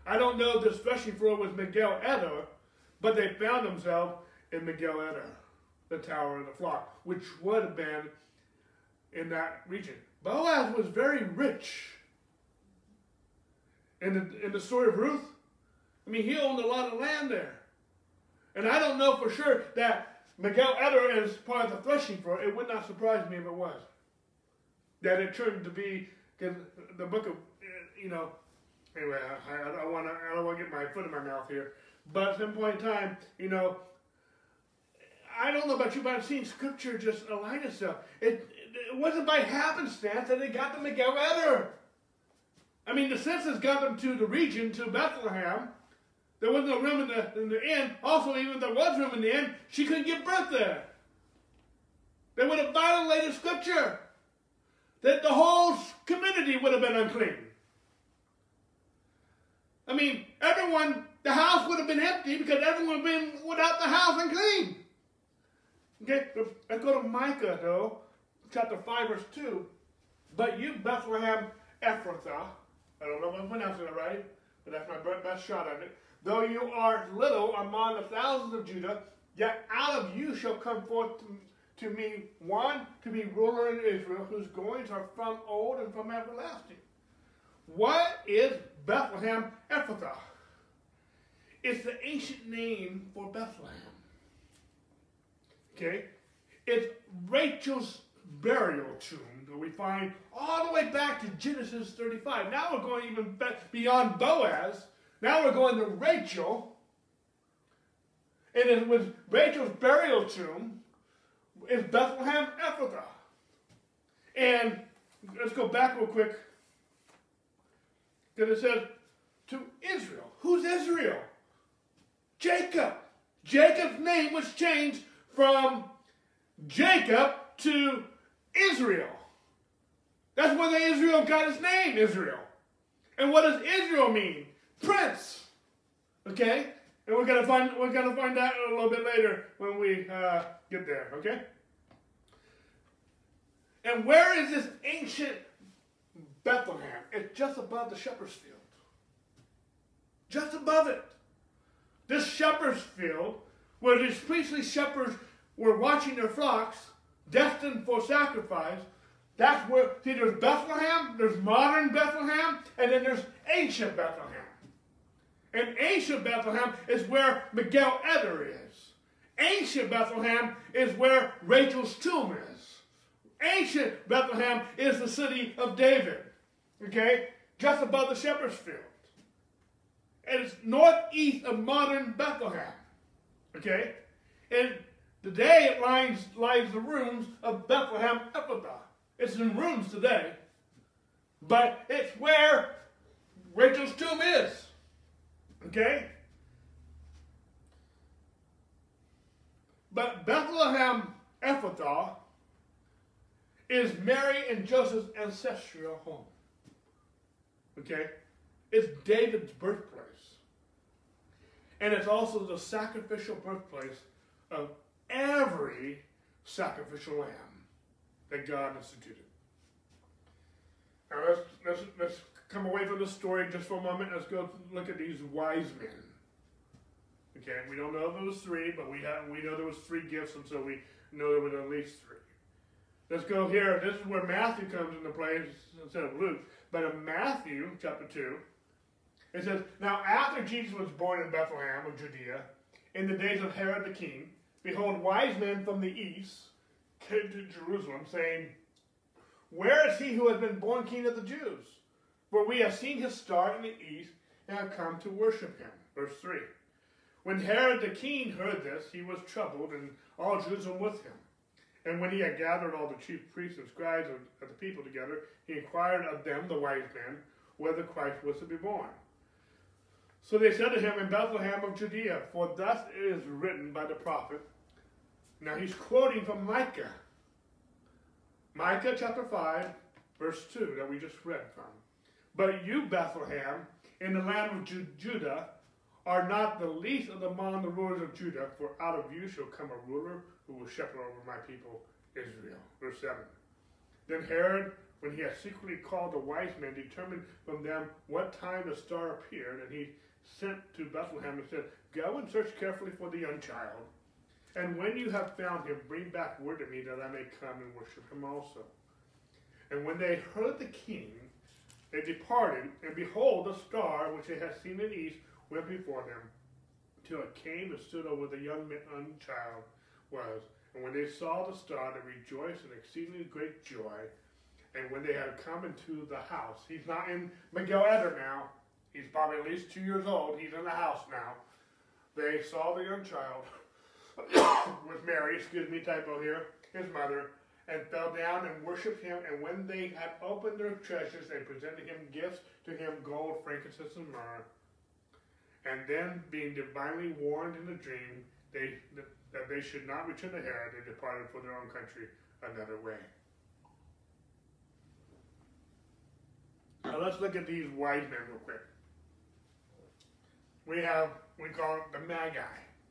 I don't know if this threshing floor was Migdal Eder, but they found themselves in Migdal Eder, the tower of the flock, which would have been in that region. Boaz was very rich. In the, in the story of Ruth, I mean, he owned a lot of land there. And I don't know for sure that Migdal Eder is part of the threshing floor. It would not surprise me if it was. That it turned to be, because the book of, uh, you know, anyway, I, don't want to I don't want to get my foot in my mouth here. But at some point in time, you know, I don't know about you, but I've seen Scripture just align itself. It, it wasn't by happenstance that they got them Eder. I mean, the census got them to the region, to Bethlehem. There was no room in the, in the inn. Also, even if there was room in the inn, she couldn't give birth there. They would have violated Scripture. That the whole community would have been unclean. I mean, everyone, the house would have been empty because everyone would have been without the house unclean. Okay, let's go to Micah, though, chapter 5, verse 2. But you, Bethlehem Ephrathah, I don't know if I'm pronouncing it right, but that's my best shot at it. Though you are little among the thousands of Judah, yet out of you shall come forth to, me one to be ruler in Israel, whose goings are from old and from everlasting. What is Bethlehem Ephrathah? It's the ancient name for Bethlehem. Okay? It's Rachel's burial tomb that we find all the way back to Genesis 35. Now we're going even beyond Boaz. Now we're going to Rachel. And it was Rachel's burial tomb is Bethlehem Ephrathah. And let's go back real quick. Because it says to Israel. Who's Israel? Jacob. Jacob's name was changed from Jacob to Israel. That's where the Israel got his name, Israel. And what does Israel mean? Prince. Okay? And we're gonna find we're gonna find out a little bit later when we uh, get there. Okay? And where is this ancient Bethlehem? It's just above the shepherd's field. Just above it. This shepherd's field, where these priestly shepherds were watching their flocks, destined for sacrifice, that's where, see, there's Bethlehem, there's modern Bethlehem, and then there's ancient Bethlehem. And ancient Bethlehem is where Migdal Eder is. Ancient Bethlehem is where Rachel's tomb is. Ancient Bethlehem is the city of David. Okay? Just above the shepherd's field. And it's northeast of modern Bethlehem. Okay? And today it lies, lies the ruins of Bethlehem Ephrathah. It's in ruins today. But it's where Rachel's tomb is. Okay? But Bethlehem Ephrathah is Mary and Joseph's ancestral home. Okay? It's David's birthplace. And it's also the sacrificial birthplace of every sacrificial lamb that God instituted. Now let's, let's, let's come away from the story just for a moment. Let's go look at these wise men. Okay, we don't know if there was three, but we have we know there was three gifts, and so we know there was at least three. Let's go here. This is where Matthew comes into play instead of Luke. But in Matthew chapter 2, it says, Now after Jesus was born in Bethlehem of Judea, in the days of Herod the king, behold, wise men from the east came to Jerusalem, saying, Where is he who has been born king of the Jews? For we have seen his star in the east and have come to worship him. Verse 3. When Herod the king heard this, he was troubled, and all Jerusalem with him. And when he had gathered all the chief priests and scribes of, the people together, he inquired of them, the wise men, whether Christ was to be born. So they said to him in Bethlehem of Judea, For thus it is written by the prophet. Now he's quoting from Micah. Micah chapter 5, verse 2, that we just read from. But you, Bethlehem, in the land of Ju Judah, are not the least of among the rulers of Judah, for out of you shall come a ruler who will shepherd over my people Israel. Verse 7. Then Herod when he had secretly called the wise men, determined from them what time the star appeared, and he sent to Bethlehem and said, Go and search carefully for the young child. And when you have found him, bring back word to me that I may come and worship him also. And when they heard the king, they departed, and behold, the star which they had seen in the east went before them, till it came and stood over the young, young child was. And when they saw the star, they rejoiced in exceedingly great joy. And when they had come into the house, he's not in Migdal Eder now. He's probably at least two years old. He's in the house now. They saw the young child with Mary, excuse me, typo here, his mother, and fell down and worshipped him. And when they had opened their treasures, they presented him gifts to him gold, frankincense, and myrrh. And then, being divinely warned in a dream they, that they should not return to Herod, they departed for their own country another way. Now let's look at these wise men real quick. We have, we call it the Magi,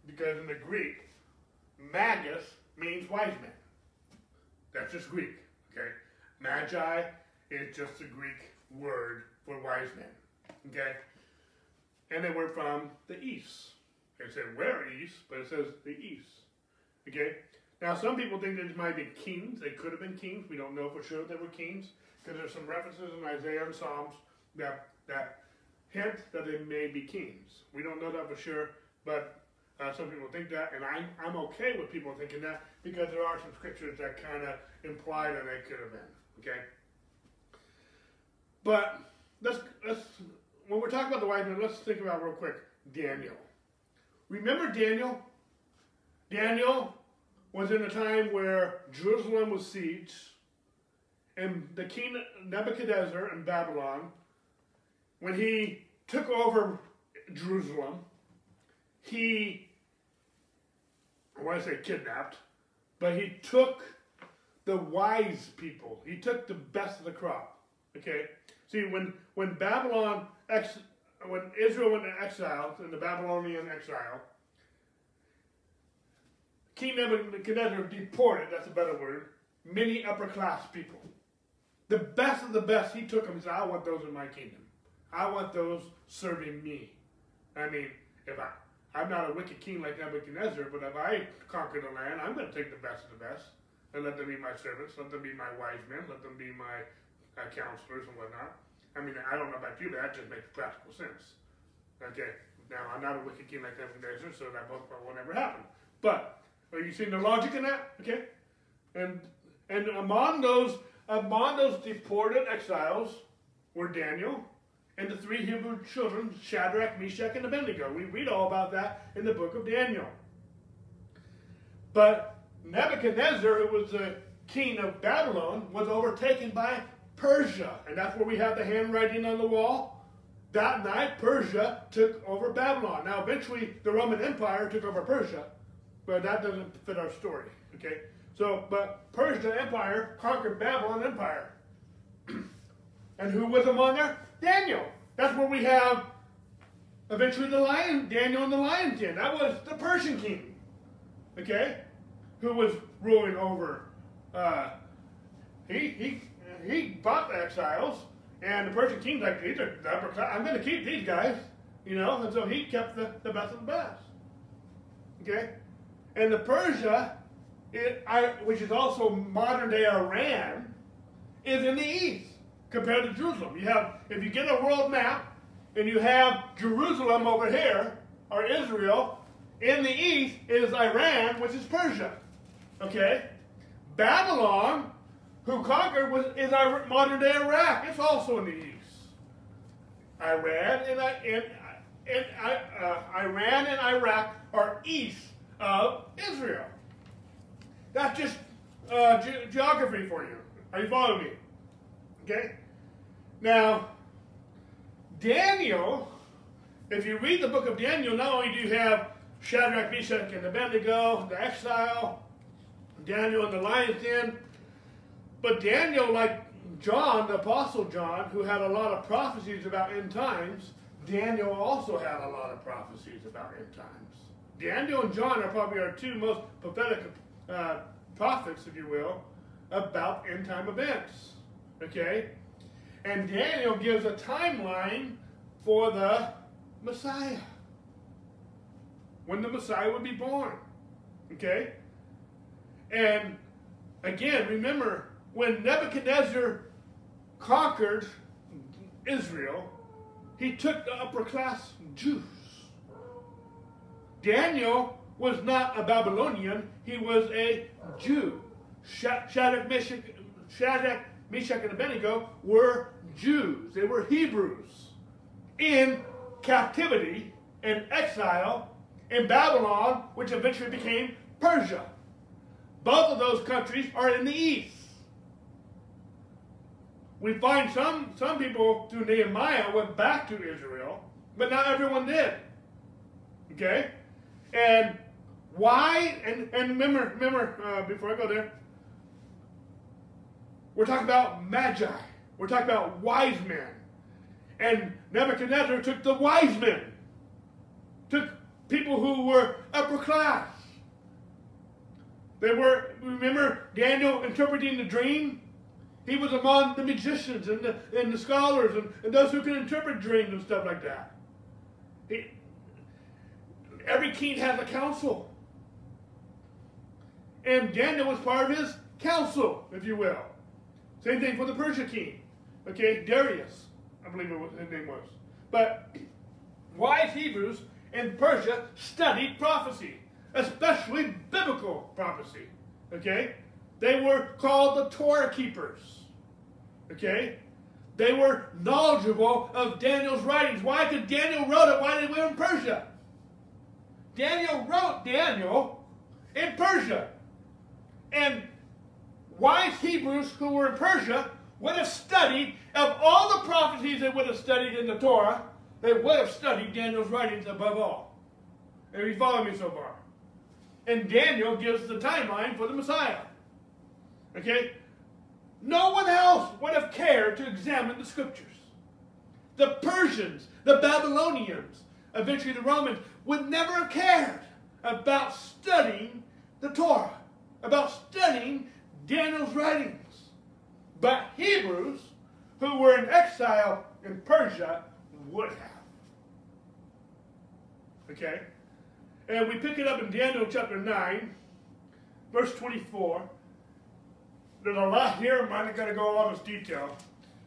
because in the Greek, magus means wise men. That's just Greek, okay? Magi is just a Greek word for wise men, okay? And they were from the east. They said where east, but it says the east, okay? Now, some people think these might be kings. They could have been kings. We don't know for sure that they were kings because there's some references in Isaiah and Psalms that, that hint that they may be kings. We don't know that for sure, but uh, some people think that, and I'm, I'm okay with people thinking that because there are some scriptures that kind of imply that they could have been. Okay? But let's, let's, when we're talking about the wise men, let's think about real quick Daniel. Remember Daniel? Daniel was in a time where Jerusalem was sieged, and the king Nebuchadnezzar in Babylon, when he took over Jerusalem, he I want to say kidnapped, but he took the wise people. He took the best of the crop. Okay? See, when, when Babylon, ex, when Israel went into exile, in the Babylonian exile, King Nebuchadnezzar deported, that's a better word, many upper class people. The best of the best, he took them and said, I want those in my kingdom. I want those serving me. I mean, if I, I'm not a wicked king like Nebuchadnezzar, but if I conquer the land, I'm going to take the best of the best and let them be my servants, let them be my wise men, let them be my uh, counselors and whatnot. I mean, I don't know about you, but that just makes practical sense. Okay, now I'm not a wicked king like Nebuchadnezzar, so that both will never happen. But are you seeing the logic in that? Okay, and and among those among those deported exiles were Daniel, and the three Hebrew children, Shadrach, Meshach, and Abednego. We read all about that in the book of Daniel. But Nebuchadnezzar, who was the king of Babylon, was overtaken by Persia. And that's where we have the handwriting on the wall. That night, Persia took over Babylon. Now, eventually, the Roman Empire took over Persia, but that doesn't fit our story. Okay? So, but Persia Empire conquered Babylon Empire. and who was among there? Daniel. That's where we have eventually the lion, Daniel and the lion den. That was the Persian king, okay, who was ruling over. Uh, he he he bought the exiles, and the Persian king's like, these are the upper class. I'm going to keep these guys, you know, and so he kept the, the best of the best. Okay, and the Persia, it, I, which is also modern day Iran, is in the east compared to Jerusalem. You have, if you get a world map, and you have Jerusalem over here, or Israel, in the east is Iran, which is Persia. Okay? Babylon, who conquered, was, is our modern day Iraq. It's also in the east. Iran and, and, and uh, Iran and Iraq are east of Israel. That's just uh, ge geography for you. Are you following me? Okay? Now, Daniel, if you read the book of Daniel, not only do you have Shadrach, Meshach, and Abednego, the exile, Daniel in the lion's den, but Daniel, like John, the Apostle John, who had a lot of prophecies about end times, Daniel also had a lot of prophecies about end times. Daniel and John are probably our two most prophetic uh, prophets, if you will, about end time events. Okay? And Daniel gives a timeline for the Messiah. When the Messiah would be born. Okay? And again, remember, when Nebuchadnezzar conquered Israel, he took the upper class Jews. Daniel was not a Babylonian, he was a Jew. Shadrach, Meshach, and Abednego were Jews. They were Hebrews in captivity and exile in Babylon, which eventually became Persia. Both of those countries are in the east. We find some, some people through Nehemiah went back to Israel, but not everyone did. Okay? And why? And, and remember, remember uh, before I go there, we're talking about magi. We're talking about wise men. And Nebuchadnezzar took the wise men, took people who were upper class. They were, remember Daniel interpreting the dream? He was among the magicians and the, and the scholars and, and those who can interpret dreams and stuff like that. He, every king has a council. And Daniel was part of his council, if you will. Same thing for the Persian king. Okay, Darius, I believe it was, his name was. But wise Hebrews in Persia studied prophecy, especially biblical prophecy. Okay? They were called the Torah keepers. Okay? They were knowledgeable of Daniel's writings. Why? Because Daniel wrote it while they were in Persia. Daniel wrote Daniel in Persia. And wise Hebrews who were in Persia would have studied, of all the prophecies they would have studied in the Torah, they would have studied Daniel's writings above all. Are you following me so far? And Daniel gives the timeline for the Messiah. Okay? No one else would have cared to examine the scriptures. The Persians, the Babylonians, eventually the Romans, would never have cared about studying the Torah, about studying Daniel's writings. But Hebrews, who were in exile in Persia, would have. Okay? And we pick it up in Daniel chapter 9, verse 24. There's a lot here. I'm not going to go all this detail.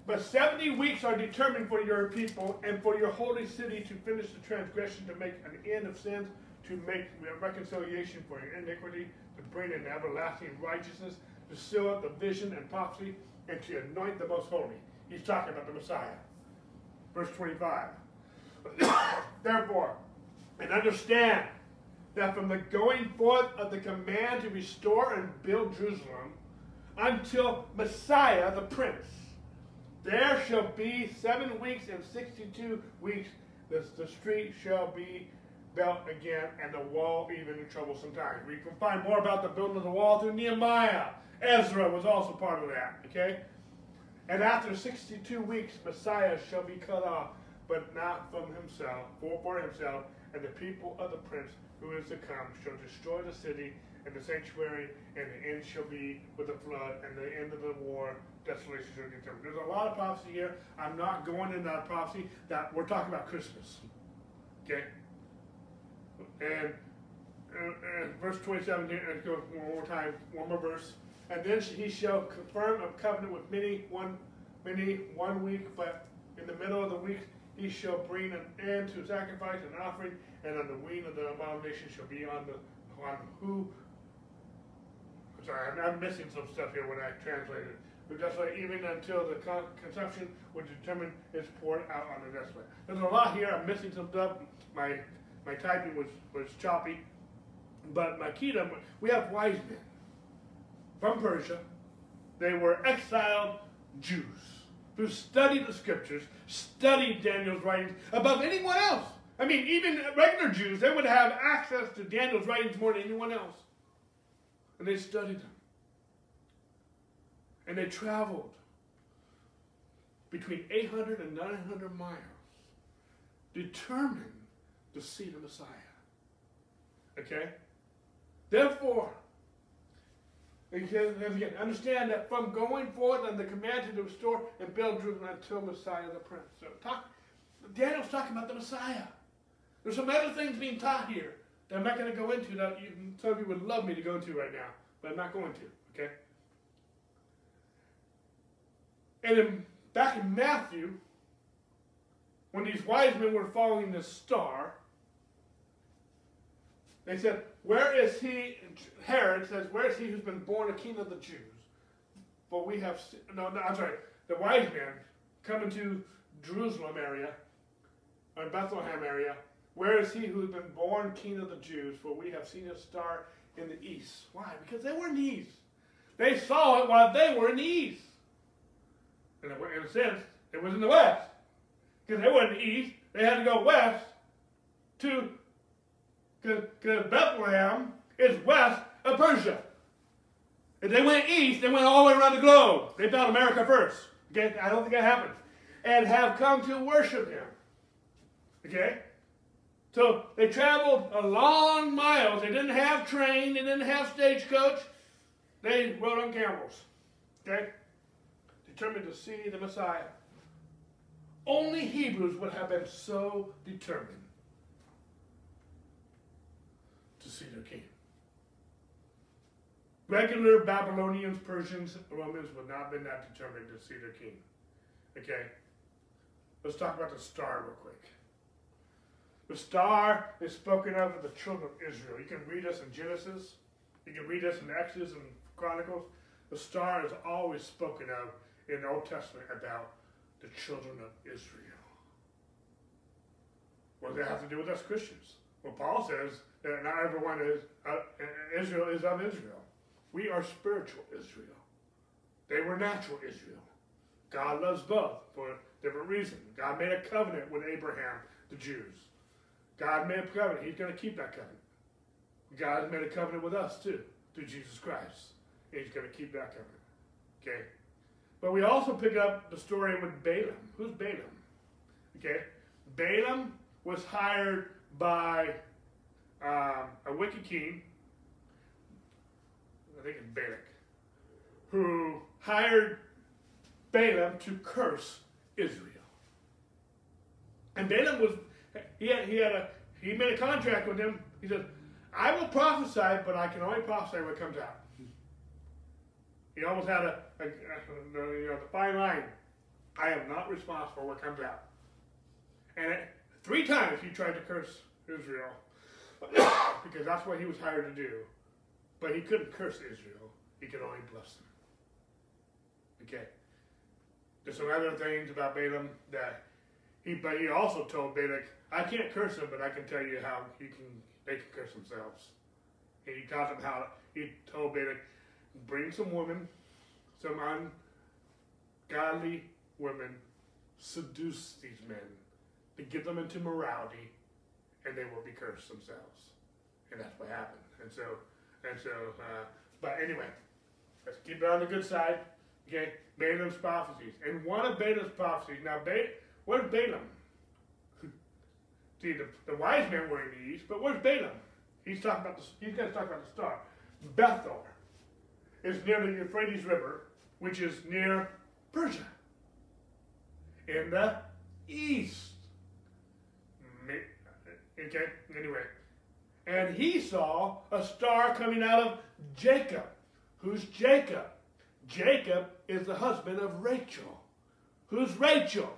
But 70 weeks are determined for your people and for your holy city to finish the transgression, to make an end of sins, to make reconciliation for your iniquity, to bring in everlasting righteousness, to seal up the vision and prophecy, and to anoint the most holy. He's talking about the Messiah. Verse 25. Therefore, and understand that from the going forth of the command to restore and build Jerusalem until Messiah the Prince, there shall be seven weeks and sixty-two weeks the, the street shall be built again, and the wall even in troublesome times. We can find more about the building of the wall through Nehemiah. Ezra was also part of that, okay? And after 62 weeks, Messiah shall be cut off, but not from himself, for, for himself, and the people of the prince who is to come shall destroy the city and the sanctuary, and the end shall be with the flood, and the end of the war, desolation shall be determined. There's a lot of prophecy here. I'm not going into that prophecy. That we're talking about Christmas. Okay? And, and, and verse 27, and go one more time, one more verse. And then he shall confirm a covenant with many one many one week, but in the middle of the week he shall bring an end to sacrifice and offering, and on the wing of the abomination shall be on the on who. Sorry, I'm, I'm missing some stuff here when I translate it. But that's like even until the con consumption which determine is poured out on the desolate. There's a lot here. I'm missing some stuff. My my typing was was choppy, but to we have wise men from Persia. They were exiled Jews who studied the scriptures, studied Daniel's writings above anyone else. I mean, even regular Jews, they would have access to Daniel's writings more than anyone else. And they studied them. And they traveled between 800 and 900 miles, determined to see the Messiah. Okay? Therefore, again, understand that from going forth and the command to restore and build Jerusalem until Messiah the Prince. So talk, Daniel's talking about the Messiah. There's some other things being taught here that I'm not going to go into that you, some of you would love me to go into right now, but I'm not going to. Okay. And in, back in Matthew, when these wise men were following the star, they said, Where is he? Herod says, Where is he who's been born a king of the Jews? For we have, no, no, I'm sorry, the wise men coming to Jerusalem area, or Bethlehem area, where is he who has been born king of the Jews? For we have seen a star in the east. Why? Because they were in the east. They saw it while they were in the east. And in a sense, it was in the west. Because they were in the east, they had to go west to, because Bethlehem is west of Persia. If they went east, they went all the way around the globe. They found America first. Okay, I don't think that happened. And have come to worship him. Okay? So they traveled a long miles. They didn't have train, they didn't have stagecoach. They rode on camels. Okay? Determined to see the Messiah. Only Hebrews would have been so determined to see their king. Regular Babylonians, Persians, Romans would not have been that determined to see their king. Okay? Let's talk about the star real quick. The star is spoken of in the children of Israel. You can read us in Genesis. You can read us in Exodus and Chronicles. The star is always spoken of in the Old Testament about the children of Israel. What does that have to do with us Christians? Well, Paul says that not everyone is uh, Israel is of Israel. We are spiritual Israel. They were natural Israel. God loves both for different reasons. God made a covenant with Abraham, the Jews. God made a covenant. He's going to keep that covenant. God made a covenant with us too, through Jesus Christ. He's going to keep that covenant. Okay? But we also pick up the story with Balaam. Who's Balaam? Okay? Balaam was hired by um, a wicked king, I think it's Balak, who hired Balaam to curse Israel. And Balaam was, he had, he had a, he made a contract with him. He said, I will prophesy, but I can only prophesy what comes out. He almost had a, a, a you know, the fine line. I am not responsible for what comes out. And it, three times he tried to curse Israel because that's what he was hired to do. But he couldn't curse Israel. He could only bless them. Okay. There's some other things about Balaam that he, but he also told Balak, I can't curse them, but I can tell you how he can, they can curse themselves. And he taught them how, he told Balak, bring some women, some ungodly women, seduce these men, to get them into morality, and they will be cursed themselves. And that's what happened. And so, and so, uh, but anyway, let's keep it on the good side. Okay, Balaam's prophecies. And one of Balaam's prophecies, now, ba- where's Balaam? See, the, the wise men were in the east, but where's Balaam? He's talking about the, he's going to talk about the star. Bethel is near the Euphrates River, which is near Persia. In the east. Okay, anyway. And he saw a star coming out of Jacob. Who's Jacob? Jacob is the husband of Rachel. Who's Rachel?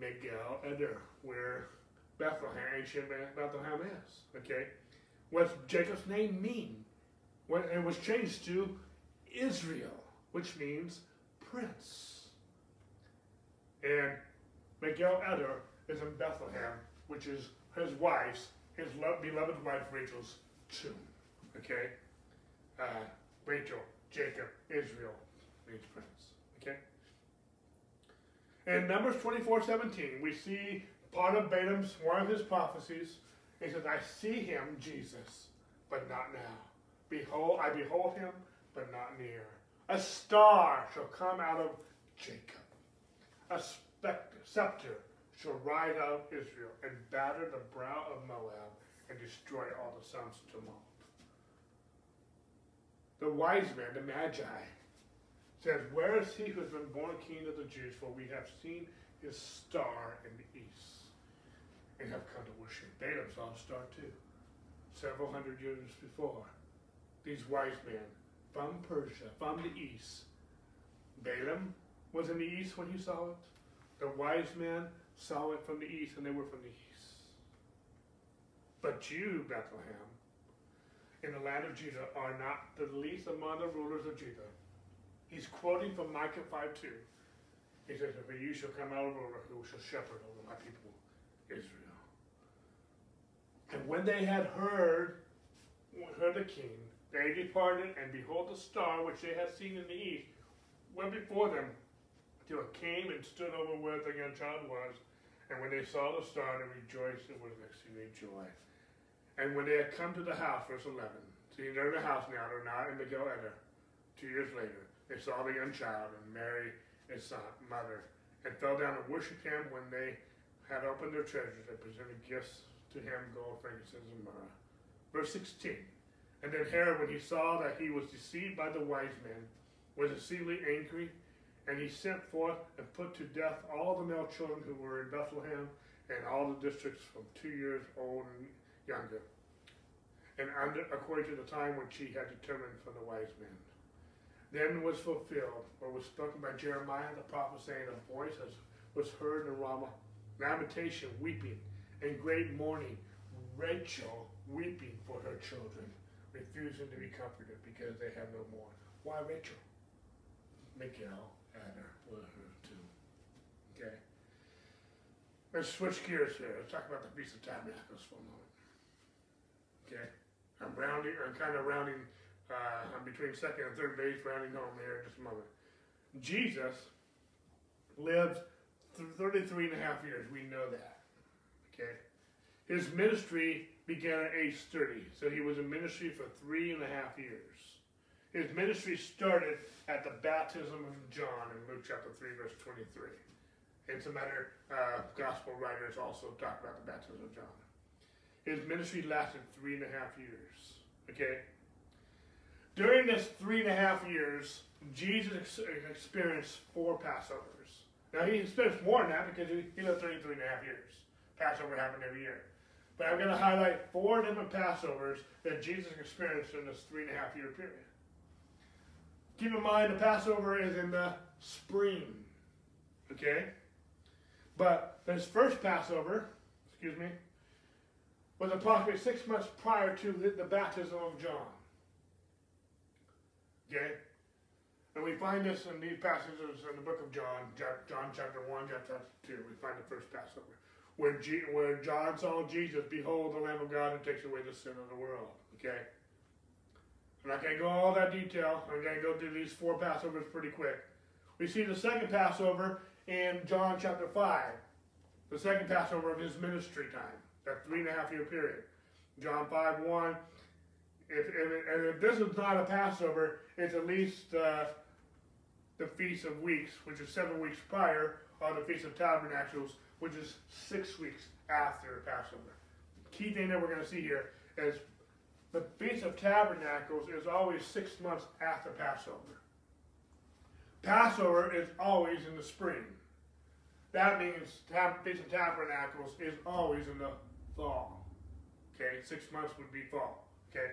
Migdal Eder, where Bethlehem, ancient Bethlehem is. Okay? What's Jacob's name mean? When it was changed to Israel, which means prince. And Migdal Eder is in Bethlehem, which is his wife's, his beloved wife Rachel's tomb. Okay? Uh, Rachel, Jacob, Israel means prince. Okay? In Numbers 24 17, we see part of Balaam's, one of his prophecies. He says, I see him, Jesus, but not now. Behold, I behold him, but not near. A star shall come out of Jacob, a scepter shall ride out of Israel and batter the brow of Moab and destroy all the sons of Ammon. the wise man, the Magi, says, Where is he who has been born king of the Jews? For we have seen his star in the east and have come to worship. Saw a star too, several hundred years before. These wise men from Persia, from the east. Balaam was in the east when he saw it. The wise men saw it from the east, and they were from the east. But you, Bethlehem, in the land of Judah, are not the least among the rulers of Judah. He's quoting from Micah 5 2. He says, For you shall come out a ruler who shall shepherd over my people, Israel. And when they had heard, heard the king, they departed, and behold, the star which they had seen in the east went before them till it came and stood over where the young child was. And when they saw the star, they rejoiced and was exceeding joy. And when they had come to the house, verse 11, see, they're in the house now, they're not in the Goetter. Two years later, they saw the young child and Mary, his son, mother, and fell down and worshipped him when they had opened their treasures and presented gifts to him, gold, frankincense, and myrrh. Verse 16. And then Herod, when he saw that he was deceived by the wise men, was exceedingly angry, and he sent forth and put to death all the male children who were in Bethlehem and all the districts from two years old and younger, and under, according to the time which he had determined from the wise men. Then was fulfilled what was spoken by Jeremiah the prophet, saying, A voice was heard in Ramah, lamentation, weeping, and great mourning, Rachel weeping for her children, refusing to be comforted because they have no more. Why Rachel? Miguel had her with her too. Okay. Let's switch gears here. Let's talk about the Feast of Tabernacles for a moment. Okay. I'm rounding, I'm kind of rounding uh, I'm between second and third base, rounding home here in just a moment. Jesus lived 33 and a half years. We know that. Okay. His ministry began at age 30, so he was in ministry for three and a half years. His ministry started at the baptism of John in Luke chapter 3, verse 23. And some other uh, gospel writers also talk about the baptism of John. His ministry lasted three and a half years. Okay? During this three and a half years, Jesus experienced four Passovers. Now, he experienced more than that because he lived 33 and a half years. Passover happened every year. But I'm going to highlight four different Passovers that Jesus experienced in this three and a half year period. Keep in mind, the Passover is in the spring. Okay? But this first Passover, excuse me, was approximately six months prior to the baptism of John. Okay? And we find this in these passages in the book of John, John chapter 1, John chapter 2. We find the first Passover. Where, G, where John saw Jesus, behold the Lamb of God who takes away the sin of the world. Okay? And I can't go all that detail. I'm going to go through these four Passovers pretty quick. We see the second Passover in John chapter 5. The second Passover of his ministry time, that three and a half year period. John 5 1 if, if, and if this is not a Passover, it's at least uh, the Feast of Weeks, which is seven weeks prior, or the Feast of Tabernacles, which is six weeks after Passover. The Key thing that we're going to see here is the Feast of Tabernacles is always six months after Passover. Passover is always in the spring. That means tab- Feast of Tabernacles is always in the fall. Okay, six months would be fall. Okay.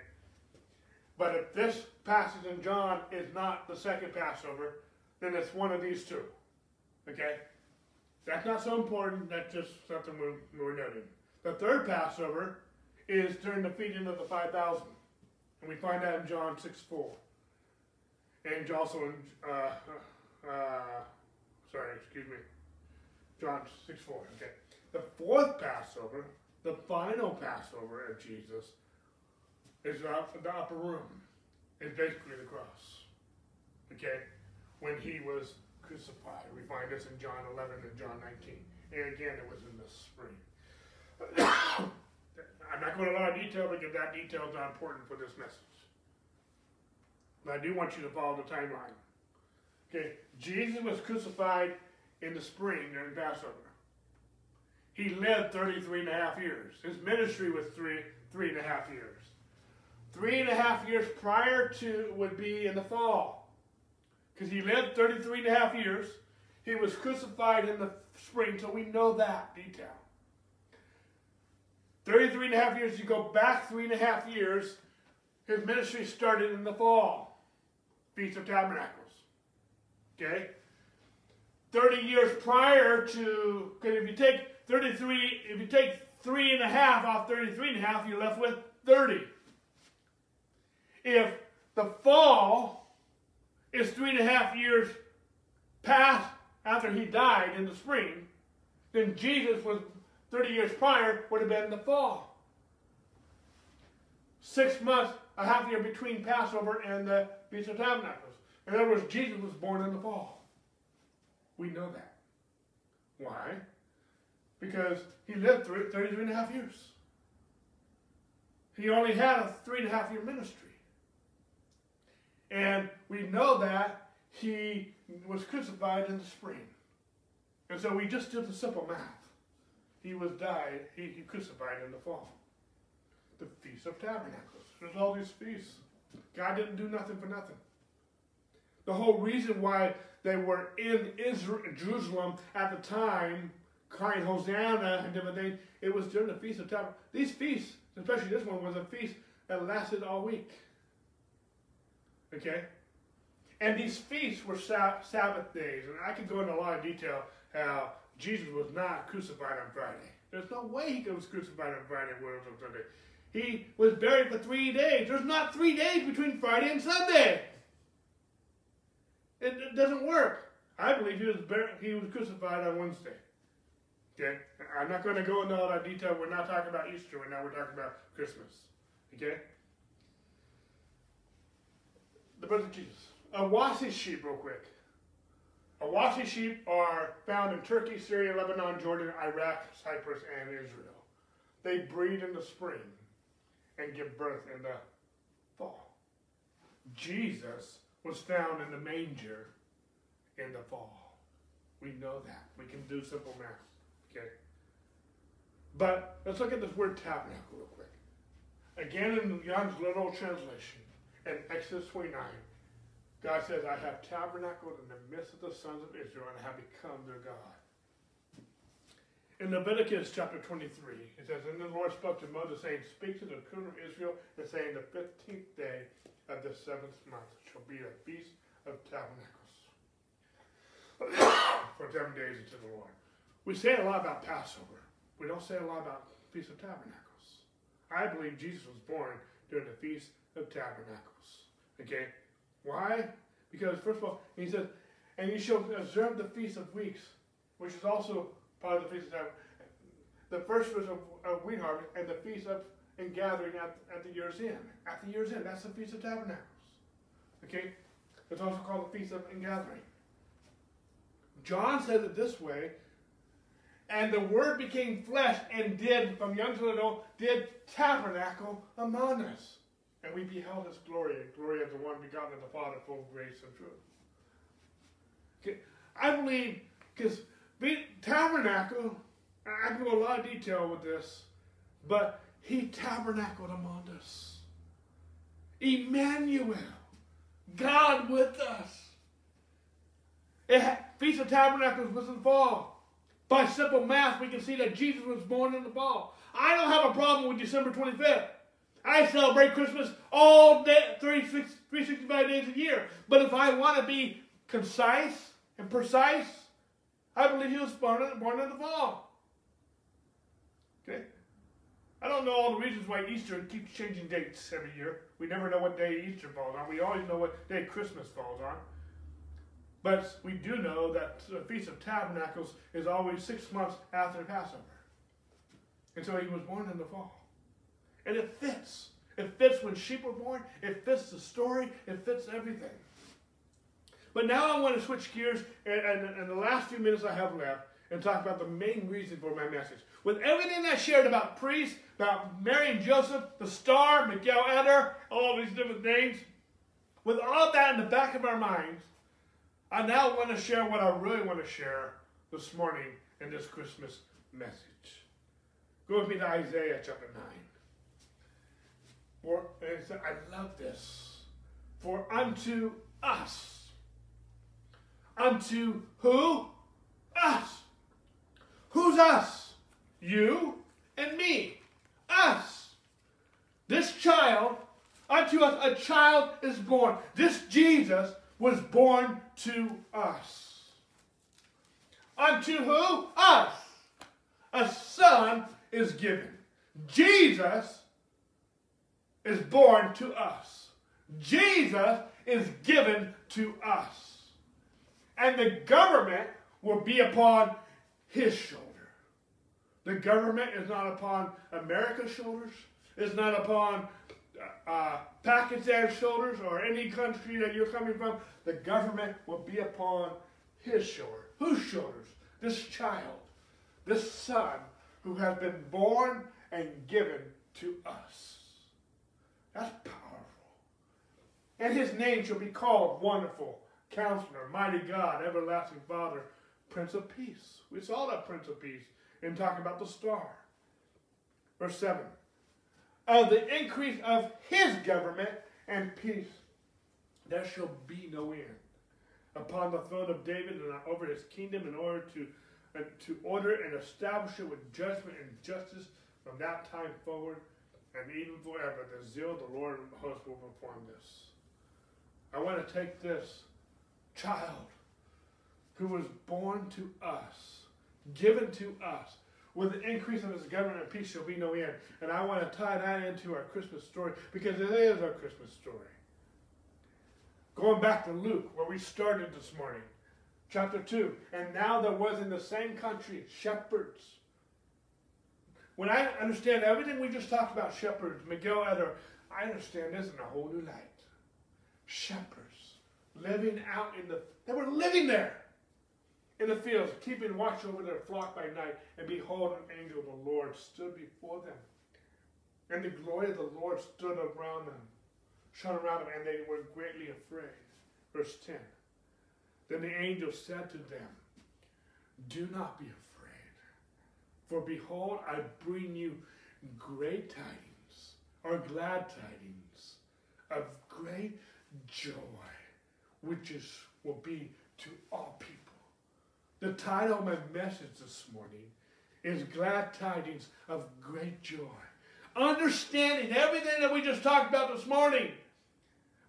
But if this passage in John is not the second Passover, then it's one of these two. Okay? That's not so important. That's just something we're, we're noting. The third Passover is during the feeding of the 5,000. And we find that in John 6 4. And also in, uh, uh, sorry, excuse me, John 6 4. Okay. The fourth Passover, the final Passover of Jesus, is the upper room. Is basically the cross. Okay? When he was crucified. We find this in John 11 and John 19. And again, it was in the spring. I'm not going to a lot of detail because that detail is not important for this message. But I do want you to follow the timeline. Okay, Jesus was crucified in the spring during Passover. He lived 33 and a half years. His ministry was three, three and a half years. Three and a half years prior to would be in the fall. Because he lived 33 and a half years. He was crucified in the spring, so we know that detail. 33 and a half years, you go back three and a half years, his ministry started in the fall. Feast of Tabernacles. Okay? 30 years prior to, because if you take 33, if you take three and a half off 33 and a half, you're left with 30. If the fall is three and a half years past after he died in the spring, then Jesus was 30 years prior would have been in the fall. Six months, a half year between Passover and the Feast of Tabernacles. In other words, Jesus was born in the fall. We know that. Why? Because he lived through it 33 and a half years. He only had a three and a half year ministry. And we know that he was crucified in the spring. And so we just did the simple math. He was died, he, he crucified in the fall. The Feast of Tabernacles. There's all these feasts. God didn't do nothing for nothing. The whole reason why they were in Israel, Jerusalem at the time, crying Hosanna and different things, it was during the Feast of Tabernacles. These feasts, especially this one, was a feast that lasted all week. Okay? And these feasts were Sabbath days. And I could go into a lot of detail how Jesus was not crucified on Friday. There's no way he was crucified on Friday and was on Sunday. He was buried for three days. There's not three days between Friday and Sunday. It, it doesn't work. I believe he was buried, he was crucified on Wednesday. Okay? I'm not going to go into all that detail. We're not talking about Easter right now. We're talking about Christmas. Okay? The birth of Jesus. Awasi sheep, real quick. Awasi sheep are found in Turkey, Syria, Lebanon, Jordan, Iraq, Cyprus, and Israel. They breed in the spring and give birth in the fall. Jesus was found in the manger in the fall. We know that. We can do simple math. Okay? But let's look at this word tabernacle real quick. Again in Young's literal translation, in Exodus 29, God says, I have tabernacled in the midst of the sons of Israel and have become their God. In Leviticus chapter 23, it says, And the Lord spoke to Moses, saying, Speak to the children of Israel, and saying, The fifteenth day of the seventh month shall be a feast of tabernacles. For seven days unto the Lord. We say a lot about Passover. We don't say a lot about Feast of Tabernacles. I believe Jesus was born during the Feast of Tabernacles. Okay? Why? Because, first of all, he says, and you shall observe the Feast of Weeks, which is also part of the Feast of Tabernacles. The first was of, of wheat harvest and the Feast of and gathering at, at the year's end. At the year's end, that's the Feast of Tabernacles. Okay? It's also called the Feast of Ingathering. John says it this way, and the Word became flesh and did, from young to little, did tabernacle among us. And we beheld his glory, glory of the one begotten of the Father, full of grace and truth. Okay. I believe, because tabernacle, I can go a lot of detail with this, but he tabernacled among us. Emmanuel, God with us. It had, Feast of Tabernacles was in the fall. By simple math, we can see that Jesus was born in the fall. I don't have a problem with December 25th. I celebrate Christmas all day, 365 days a year. But if I want to be concise and precise, I believe he was born in, born in the fall. Okay? I don't know all the reasons why Easter keeps changing dates every year. We never know what day Easter falls on. We always know what day Christmas falls on. But we do know that the Feast of Tabernacles is always six months after Passover. And so he was born in the fall. And it fits. It fits when sheep were born. It fits the story. It fits everything. But now I want to switch gears and, in the last few minutes I have left and talk about the main reason for my message. With everything I shared about priests, about Mary and Joseph, the star, Migdal Eder, all these different things, with all that in the back of our minds, I now want to share what I really want to share this morning in this Christmas message. Go with me to Isaiah chapter 9. For I love this. For unto us. Unto who? Us. Who's us? You and me. Us. This child, unto us a child is born. This Jesus was born to us. Unto who? Us. A son is given. Jesus is born to us. Jesus is given to us. And the government will be upon his shoulder. The government is not upon America's shoulders. It's not upon uh, uh, Pakistan's shoulders or any country that you're coming from. The government will be upon his shoulder. Whose shoulders? This child, this son who has been born and given to us. That's powerful. And his name shall be called Wonderful, Counselor, Mighty God, Everlasting Father, Prince of Peace. We saw that Prince of Peace in talking about the star. Verse 7. Of the increase of his government and peace, there shall be no end. Upon the throne of David and over his kingdom in order to, uh, to order and establish it with judgment and justice from that time forward and even forever. The zeal of the Lord of hosts will perform this. I want to take this child who was born to us, given to us, with the increase of his government and peace shall be no end. And I want to tie that into our Christmas story because it is our Christmas story. Going back to Luke, where we started this morning, chapter 2. And now there was in the same country shepherds. When I understand everything we just talked about, shepherds, Migdal Eder, I understand this in a whole new light. Shepherds living out in the, they were living there in the fields, keeping watch over their flock by night, and behold, an angel of the Lord stood before them. And the glory of the Lord stood around them, shone around them, and they were greatly afraid. Verse 10. Then the angel said to them, Do not be afraid, for behold, I bring you great tidings, or glad tidings, of great joy, which is will be to all people. The title of my message this morning is Glad Tidings of Great Joy. Understanding everything that we just talked about this morning.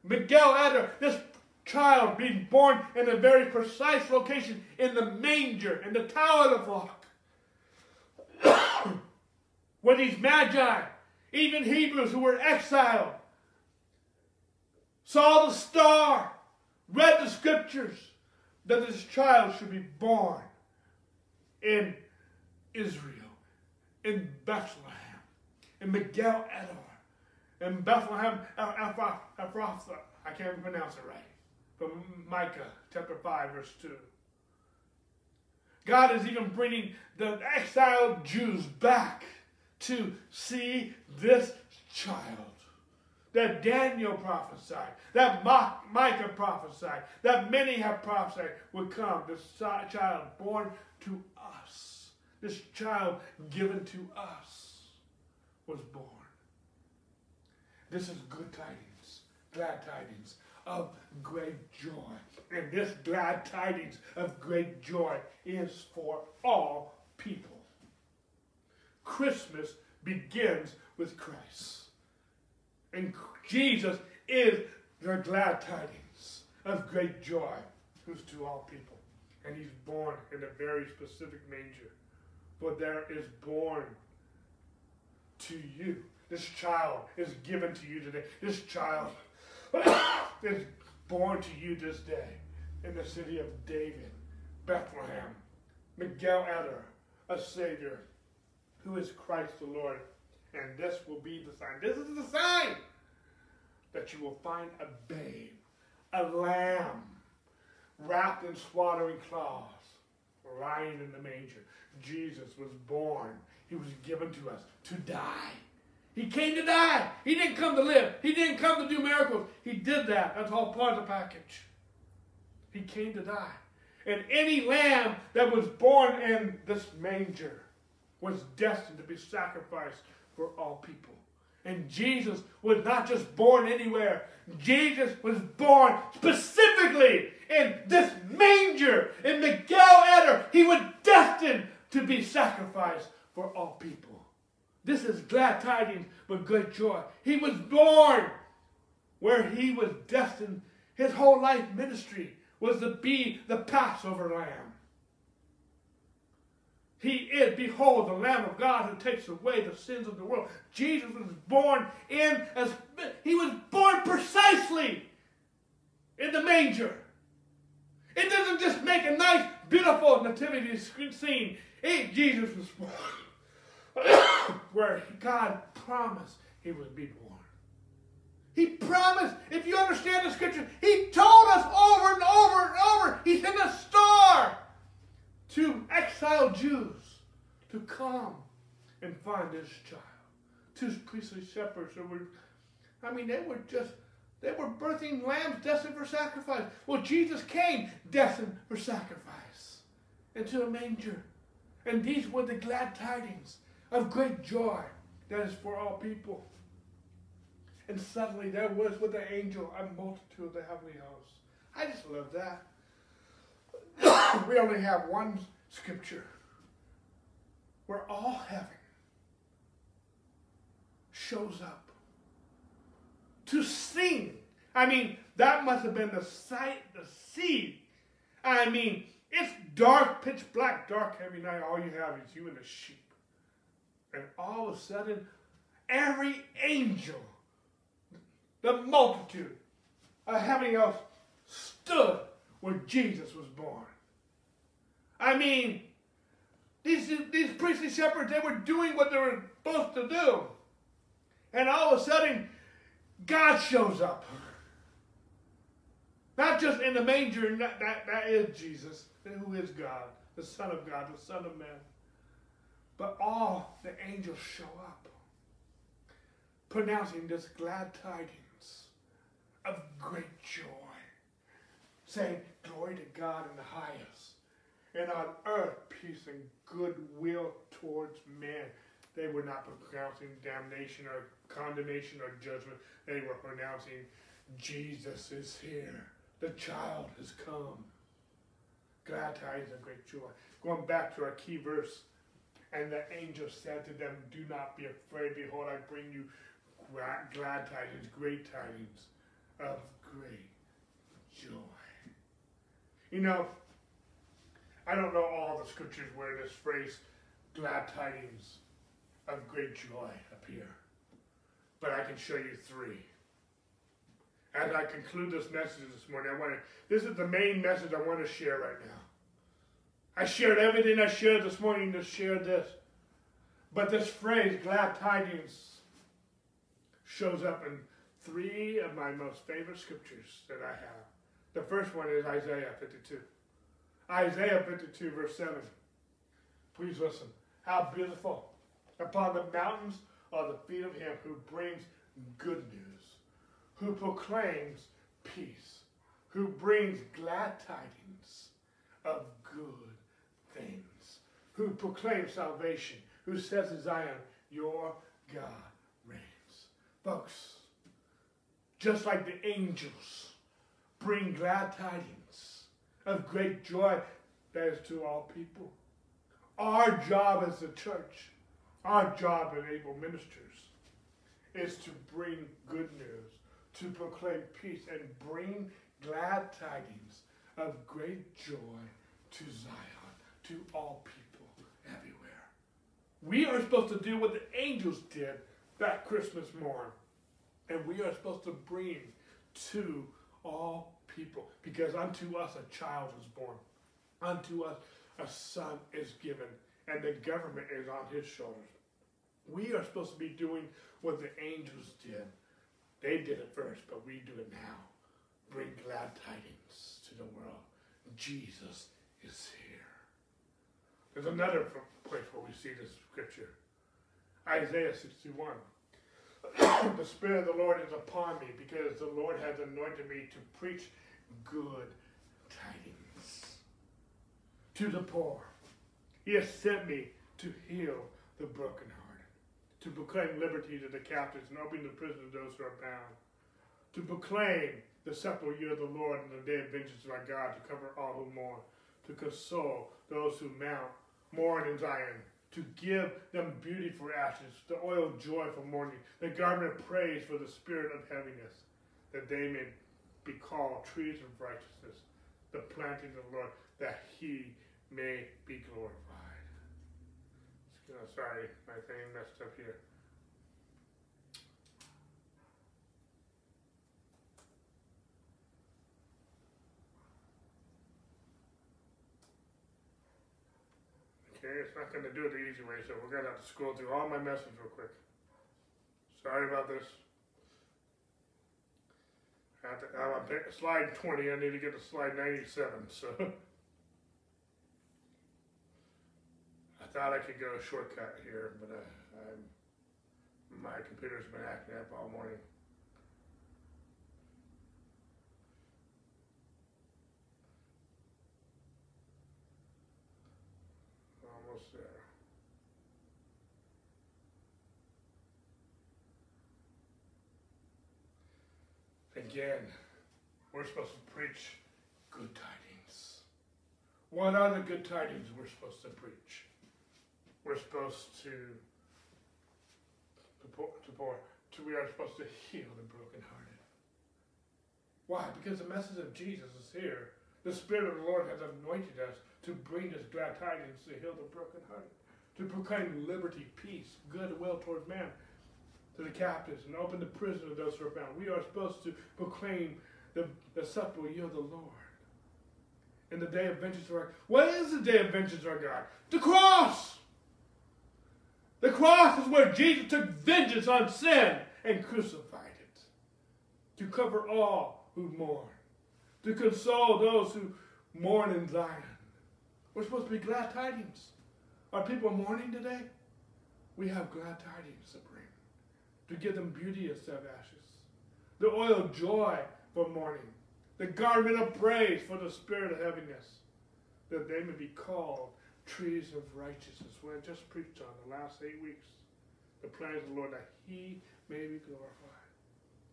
Migdal Eder, this child being born in a very precise location in the manger, in the tower of the flock. When these magi, even Hebrews who were exiled, saw the star, read the scriptures, that this child should be born in Israel, in Bethlehem, in Migdal Eder, in Bethlehem, Ephrathah. I can't pronounce it right. From Micah chapter 5, verse 2. God is even bringing the exiled Jews back to see this child that Daniel prophesied, that Micah prophesied, that many have prophesied would come. This child born to us, this child given to us was born. This is good tidings, glad tidings of great joy. And this glad tidings of great joy is for all people. Christmas begins with Christ. And Jesus is the glad tidings of great joy, who's to all people. And he's born in a very specific manger. For there is born to you. This child is given to you today. This child is born to you this day in the city of David, Bethlehem. Migdal Eder, a Savior, who is Christ the Lord. And this will be the sign. This is the sign that you will find a babe, a lamb, wrapped in swaddling cloths, lying in the manger. Jesus was born. He was given to us to die. He came to die. He didn't come to live. He didn't come to do miracles. He did that. That's all part of the package. He came to die. And any lamb that was born in this manger was destined to be sacrificed for all people. And Jesus was not just born anywhere. Jesus was born specifically in this manger in Migdal Eder. He was destined to be sacrificed for all people. This is glad tidings but good joy. He was born where he was destined. His whole life ministry was to be the Passover lamb. He is, behold, the Lamb of God who takes away the sins of the world. Jesus was born in as he was born precisely in the manger. It doesn't just make a nice, beautiful nativity scene. It, Jesus was born where God promised he would be born. He promised, if you understand the scripture, he told us over and over and over, he's in a star to exiled Jews to come and find this child. Two priestly shepherds who were, I mean, they were just, they were birthing lambs destined for sacrifice. Well, Jesus came destined for sacrifice into a manger. And these were the glad tidings of great joy that is for all people. And suddenly there was with the angel a multitude of the heavenly hosts. I just love that. we only have one scripture where all heaven shows up to sing. I mean, that must have been the sight, the sea. I mean, it's dark, pitch black, dark, heavy night. All you have is you and the sheep. And all of a sudden, every angel, the multitude of heavenly else stood where Jesus was born. I mean, these, these priestly shepherds, they were doing what they were supposed to do. And all of a sudden, God shows up. Not just in the manger, that, that, that is Jesus, who is God, the Son of God, the Son of Man. But all the angels show up, pronouncing this glad tidings of great joy, saying, Glory to God in the highest, and on earth peace and goodwill towards men. They were not pronouncing damnation or condemnation or judgment. They were pronouncing Jesus is here. The child has come. Glad tidings of great joy. Going back to our key verse, and the angel said to them, Do not be afraid. Behold, I bring you glad tidings, great tidings of great joy. You know, I don't know all the scriptures where this phrase, glad tidings of great joy, appear. But I can show you three. As I conclude this message this morning, I want to, this is the main message I want to share right now. I shared everything I shared this morning to share this. But this phrase, glad tidings, shows up in three of my most favorite scriptures that I have. The first one is Isaiah 52. Isaiah 52, verse 7. Please listen. How beautiful upon the mountains are the feet of him who brings good news, who proclaims peace, who brings glad tidings of good things, who proclaims salvation, who says to Zion, Your God reigns. Folks, just like the angels bring glad tidings of great joy that is to all people. Our job as a church, our job as able ministers, is to bring good news, to proclaim peace, and bring glad tidings of great joy to Zion, to all people everywhere. We are supposed to do what the angels did that Christmas morn, and we are supposed to bring to all people, because unto us a child is born, unto us a son is given, and the government is on his shoulders. We are supposed to be doing what the angels did. They did it first, but we do it now. Bring glad tidings to the world. Jesus is here. There's another place where we see this scripture. Isaiah 61. The Spirit of the Lord is upon me because the Lord has anointed me to preach good tidings to the poor. He has sent me to heal the brokenhearted, to proclaim liberty to the captives and open the prison to those who are bound, to proclaim the acceptable year of the Lord and the day of vengeance of our God, to cover all who mourn, to console those who mount, mourn in Zion, to give them beauty for ashes, the oil of joy for mourning, the garment of praise for the spirit of heaviness, that they may be called trees of righteousness, the planting of the Lord, that he may be glorified. sorry, my thing messed up here. Okay, it's not to do it the easy way, so we're going to have to scroll through all my messages real quick. Sorry about this. I have to, I'm on slide 20, I need to get to slide 97, so. I thought I could go a shortcut here, but uh, my computer's been acting up all morning. almost there. Again, we're supposed to preach good tidings. What are the good tidings we're supposed to preach? We're supposed to, to, pour, to, pour, to we are supposed to heal the brokenhearted. Why? Because the message of Jesus is here. The Spirit of the Lord has anointed us to bring us glad tidings to heal the brokenhearted, to proclaim liberty, peace, goodwill towards man, to the captives, and open the prison of those who are bound. We are supposed to proclaim the, the acceptable year of the Lord. In the day of vengeance of our What is the day of vengeance of our God? The cross! The cross is where Jesus took vengeance on sin and crucified it. To cover all who mourn. To console those who mourn in Zion we're supposed to be glad tidings. Are people mourning today? We have glad tidings to bring, to give them beauty instead of ashes, the oil of joy for mourning, the garment of praise for the spirit of heaviness, that they may be called trees of righteousness. What I just preached on the last eight weeks, the plans of the Lord, that He may be glorified.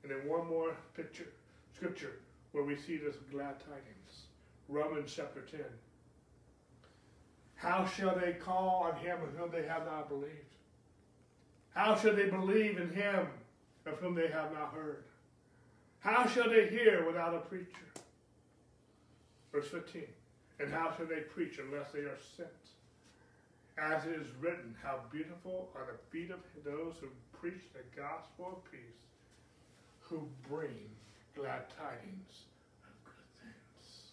And then one more picture, scripture, where we see this glad tidings. Romans chapter 10. How shall they call on him whom they have not believed? How shall they believe in him of whom they have not heard? How shall they hear without a preacher? Verse 15. And how shall they preach unless they are sent? As it is written, how beautiful are the feet of those who preach the gospel of peace, who bring glad tidings of good things.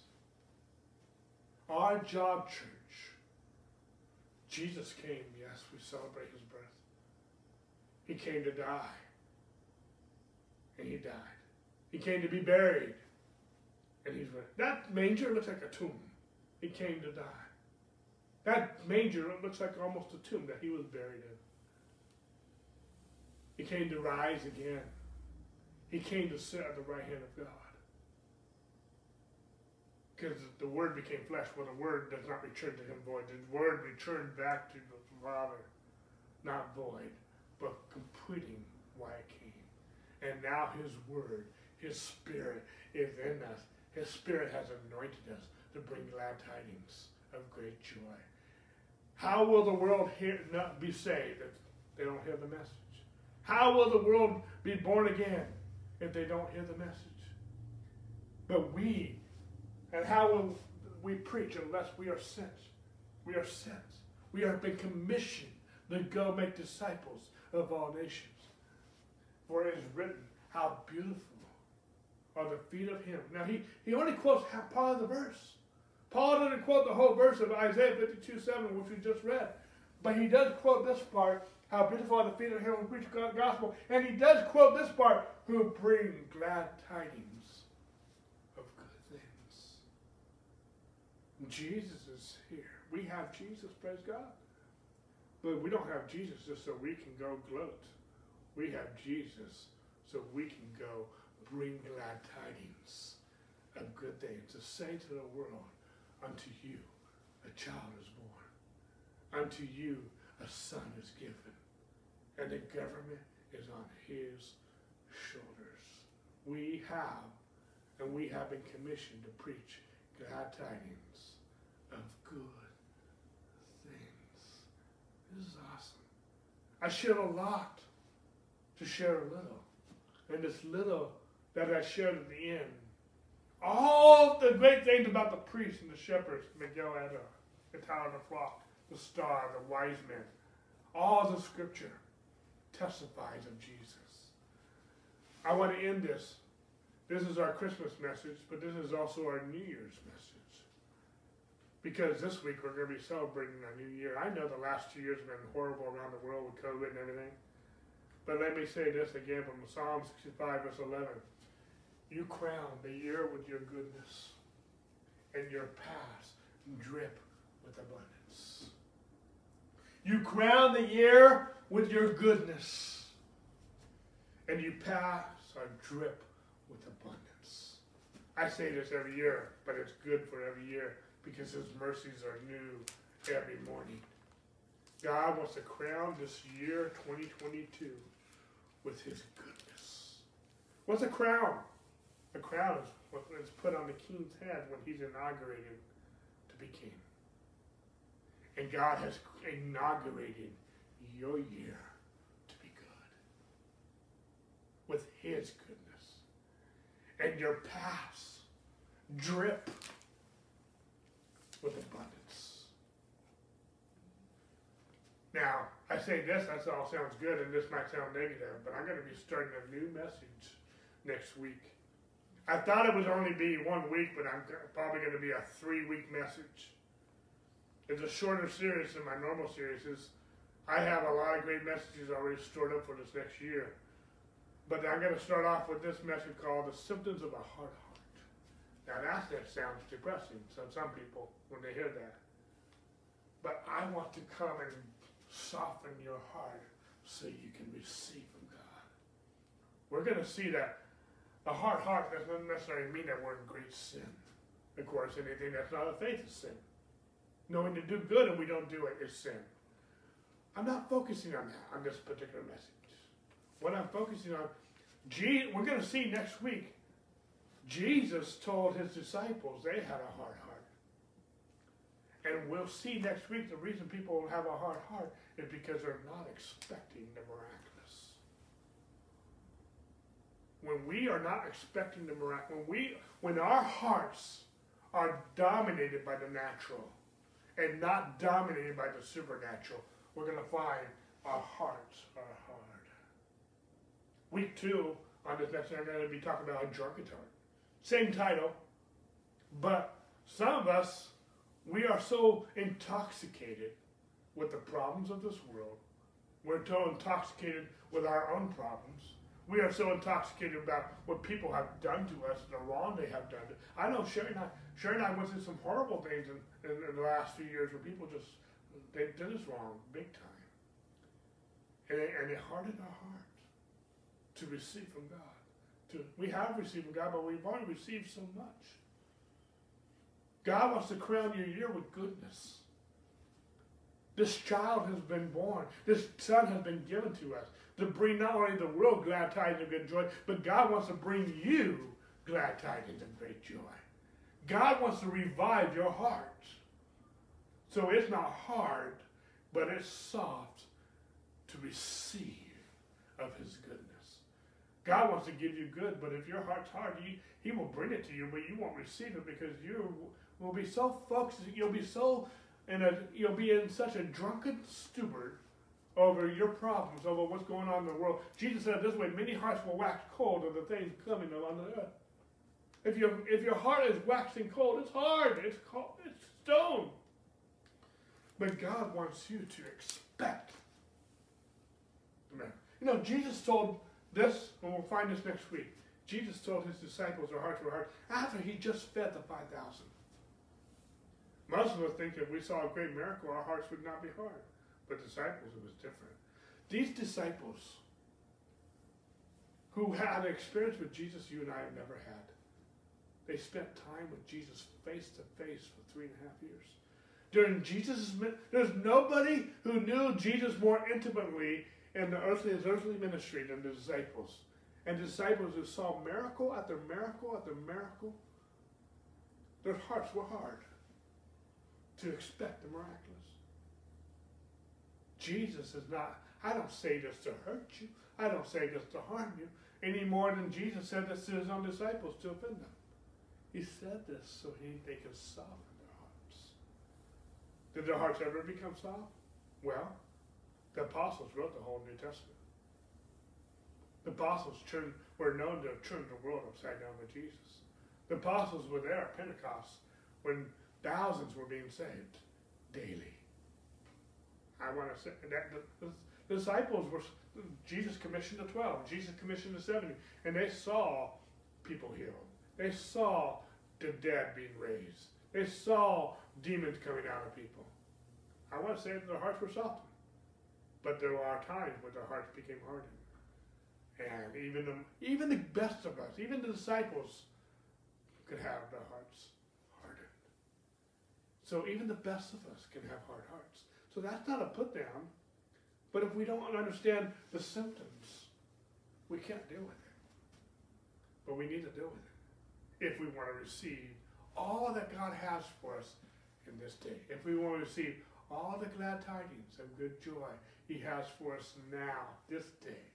Our job, church, Jesus came, yes, we celebrate his birth. He came to die. And he died. He came to be buried. And he's that manger looks like a tomb. He came to die. That manger looks like almost a tomb that he was buried in. He came to rise again. He came to sit at the right hand of God because the word became flesh. Well, the word does not return to him void. The word returned back to the Father, not void, but completing why it came. And now his word, his spirit is in us. His spirit has anointed us to bring glad tidings of great joy. How will the world hear, not be saved if they don't hear the message? How will the world be born again if they don't hear the message? But we and how will we preach unless we are sent? We are sent. We have been commissioned to go make disciples of all nations. For it is written, How beautiful are the feet of him. Now, he, he only quotes half part of the verse. Paul doesn't quote the whole verse of Isaiah 52 7, which we just read. But he does quote this part, How beautiful are the feet of him who preach God's gospel. And he does quote this part, Who bring glad tidings of good things. Jesus is here. We have Jesus, praise God. But we don't have Jesus just so we can go gloat. We have Jesus so we can go bring glad tidings of good things to say to the world, unto you a child is born. Unto you a son is given. and the government is on his shoulders. We have, and we have been commissioned to preach glad tidings of good. This is awesome. I share a lot to share a little. And this little that I shared at the end, all the great things about the priests and the shepherds, Migdal Eder, the tower of the flock, the star, the wise men, all the scripture testifies of Jesus. I want to end this. This is our Christmas message, but this is also our New Year's message. Because this week we're going to be celebrating our New Year. I know the last two years have been horrible around the world with COVID and everything. But let me say this again from Psalm 65, verse 11. You crown the year with your goodness, and your paths drip with abundance. You crown the year with your goodness, and your paths our drip with abundance. I say this every year, but it's good for every year because His mercies are new every morning. God wants to crown this year 2022 with His goodness. What's a crown? A crown is what is put on the king's head when he's inaugurated to be king. And God has inaugurated your year to be good with His goodness. And your paths drip with abundance. Now, I say this, that all sounds good, and this might sound negative, but I'm going to be starting a new message next week. I thought it would only be one week, but I'm probably going to be a three week message. It's a shorter series than my normal series. Is I have a lot of great messages already stored up for this next year. But I'm going to start off with this message called The Symptoms of a Heart. Now, that, that sounds depressing to some people when they hear that. But I want to come and soften your heart so you can receive from God. We're going to see that a hard heart doesn't necessarily mean that we're in great sin. Of course, anything that's not a faith is sin. Knowing to do good and we don't do it is sin. I'm not focusing on that, on this particular message. What I'm focusing on, we're going to see next week, Jesus told his disciples they had a hard heart. And we'll see next week the reason people have a hard heart is because they're not expecting the miraculous. When we are not expecting the miraculous, when we when our hearts are dominated by the natural and not dominated by the supernatural, we're going to find our hearts are hard. Week two, on this next, I'm going to be talking about a drunkard's heart. Same title, but some of us, we are so intoxicated with the problems of this world. We're so intoxicated with our own problems. We are so intoxicated about what people have done to us, the wrong they have done. I know Sherry and I, Sherry and I went through some horrible things in, in, in the last few years where people just they did us wrong big time. And it, and it hardened our hearts to receive from God. To, we have received from God, but we've only received so much. God wants to crown your year with goodness. This child has been born. This son has been given to us to bring not only the world glad tidings of good joy, but God wants to bring you glad tidings of great joy. God wants to revive your heart. So it's not hard, but it's soft to receive of his goodness. God wants to give you good, but if your heart's hard, he, will bring it to you, but you won't receive it because you will be so focused, you'll be so in a you'll be in such a drunken stupor over your problems, over what's going on in the world. Jesus said this way, many hearts will wax cold of the things coming on the earth. If your if your heart is waxing cold, it's hard, it's cold, it's stone. But God wants you to expect. Amen. You know, Jesus told this, and we'll find this next week. Jesus told his disciples their hearts were hard after he just fed the 5,000. Most of us think if we saw a great miracle, our hearts would not be hard. But disciples, it was different. These disciples who had an experience with Jesus you and I have never had. They spent time with Jesus face to face for three and a half years during Jesus' there's nobody who knew Jesus more intimately in the earthly, his earthly ministry and the disciples. And the disciples who saw miracle after miracle after miracle, their hearts were hard to expect the miraculous. Jesus is not, I don't say this to hurt you. I don't say this to harm you any more than Jesus said this to his own disciples to offend them. He said this so he, they could soften their hearts. Did their hearts ever become soft? Well, the apostles wrote the whole New Testament. The apostles were known to have turned the world upside down with Jesus. The apostles were there at Pentecost when thousands were being saved daily. I want to say that the, the disciples were, Jesus commissioned the 12, Jesus commissioned the 70, and they saw people healed. They saw the dead being raised. They saw demons coming out of people. I want to say that their hearts were softened. But there are times when their hearts became hardened. And even the, even the best of us, even the disciples, could have their hearts hardened. So even the best of us can have hard hearts. So that's not a put down. But if we don't understand the symptoms, we can't deal with it. But we need to deal with it if we want to receive all that God has for us in this day. If we want to receive all the glad tidings of good joy He has for us now, this day,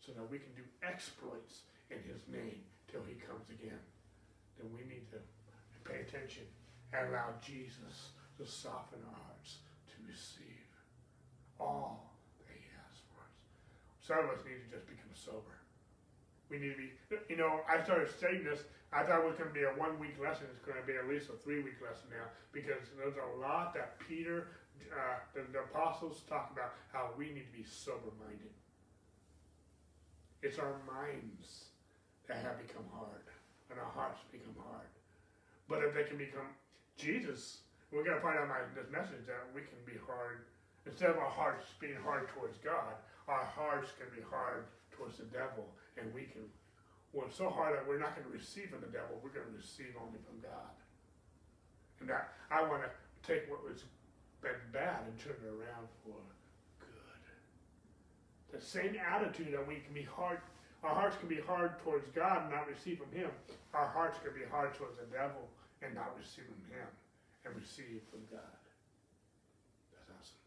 so that we can do exploits in His name till He comes again, then we need to pay attention and allow Jesus to soften our hearts to receive all that He has for us. Some of us need to just become sober. We need to be, you know, I started studying this. I thought it was going to be a one week lesson. It's going to be at least a three week lesson now because there's a lot that Peter, uh, the, the apostles talk about how we need to be sober minded. It's our minds that have become hard and our hearts become hard. But if they can become Jesus, we're going to find out in this message that we can be hard. Instead of our hearts being hard towards God, our hearts can be hard towards the devil and we can work so hard that we're not going to receive from the devil, we're going to receive only from God. And that I want to take what was been bad and turn it around for good. The same attitude that we can be hard, our hearts can be hard towards God and not receive from Him. Our hearts can be hard towards the devil and not receive from Him and receive from God. That's awesome.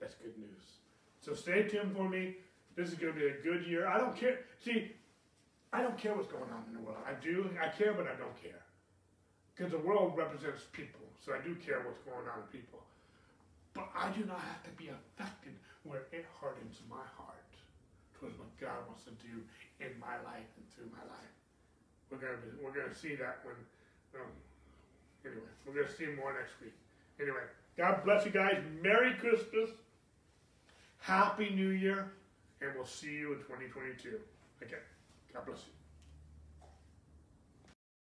That's good news. So stay tuned for me. This is going to be a good year. I don't care. See, I don't care what's going on in the world. I do. I care, but I don't care. Because the world represents people. So I do care what's going on with people. But I do not have to be affected where it hardens my heart towards what God wants to do in my life and through my life. We're gonna be, we're gonna see that when um, anyway, we're gonna see more next week. Anyway, God bless you guys. Merry Christmas. Happy New Year and we'll see you in 2022. Again, God bless you.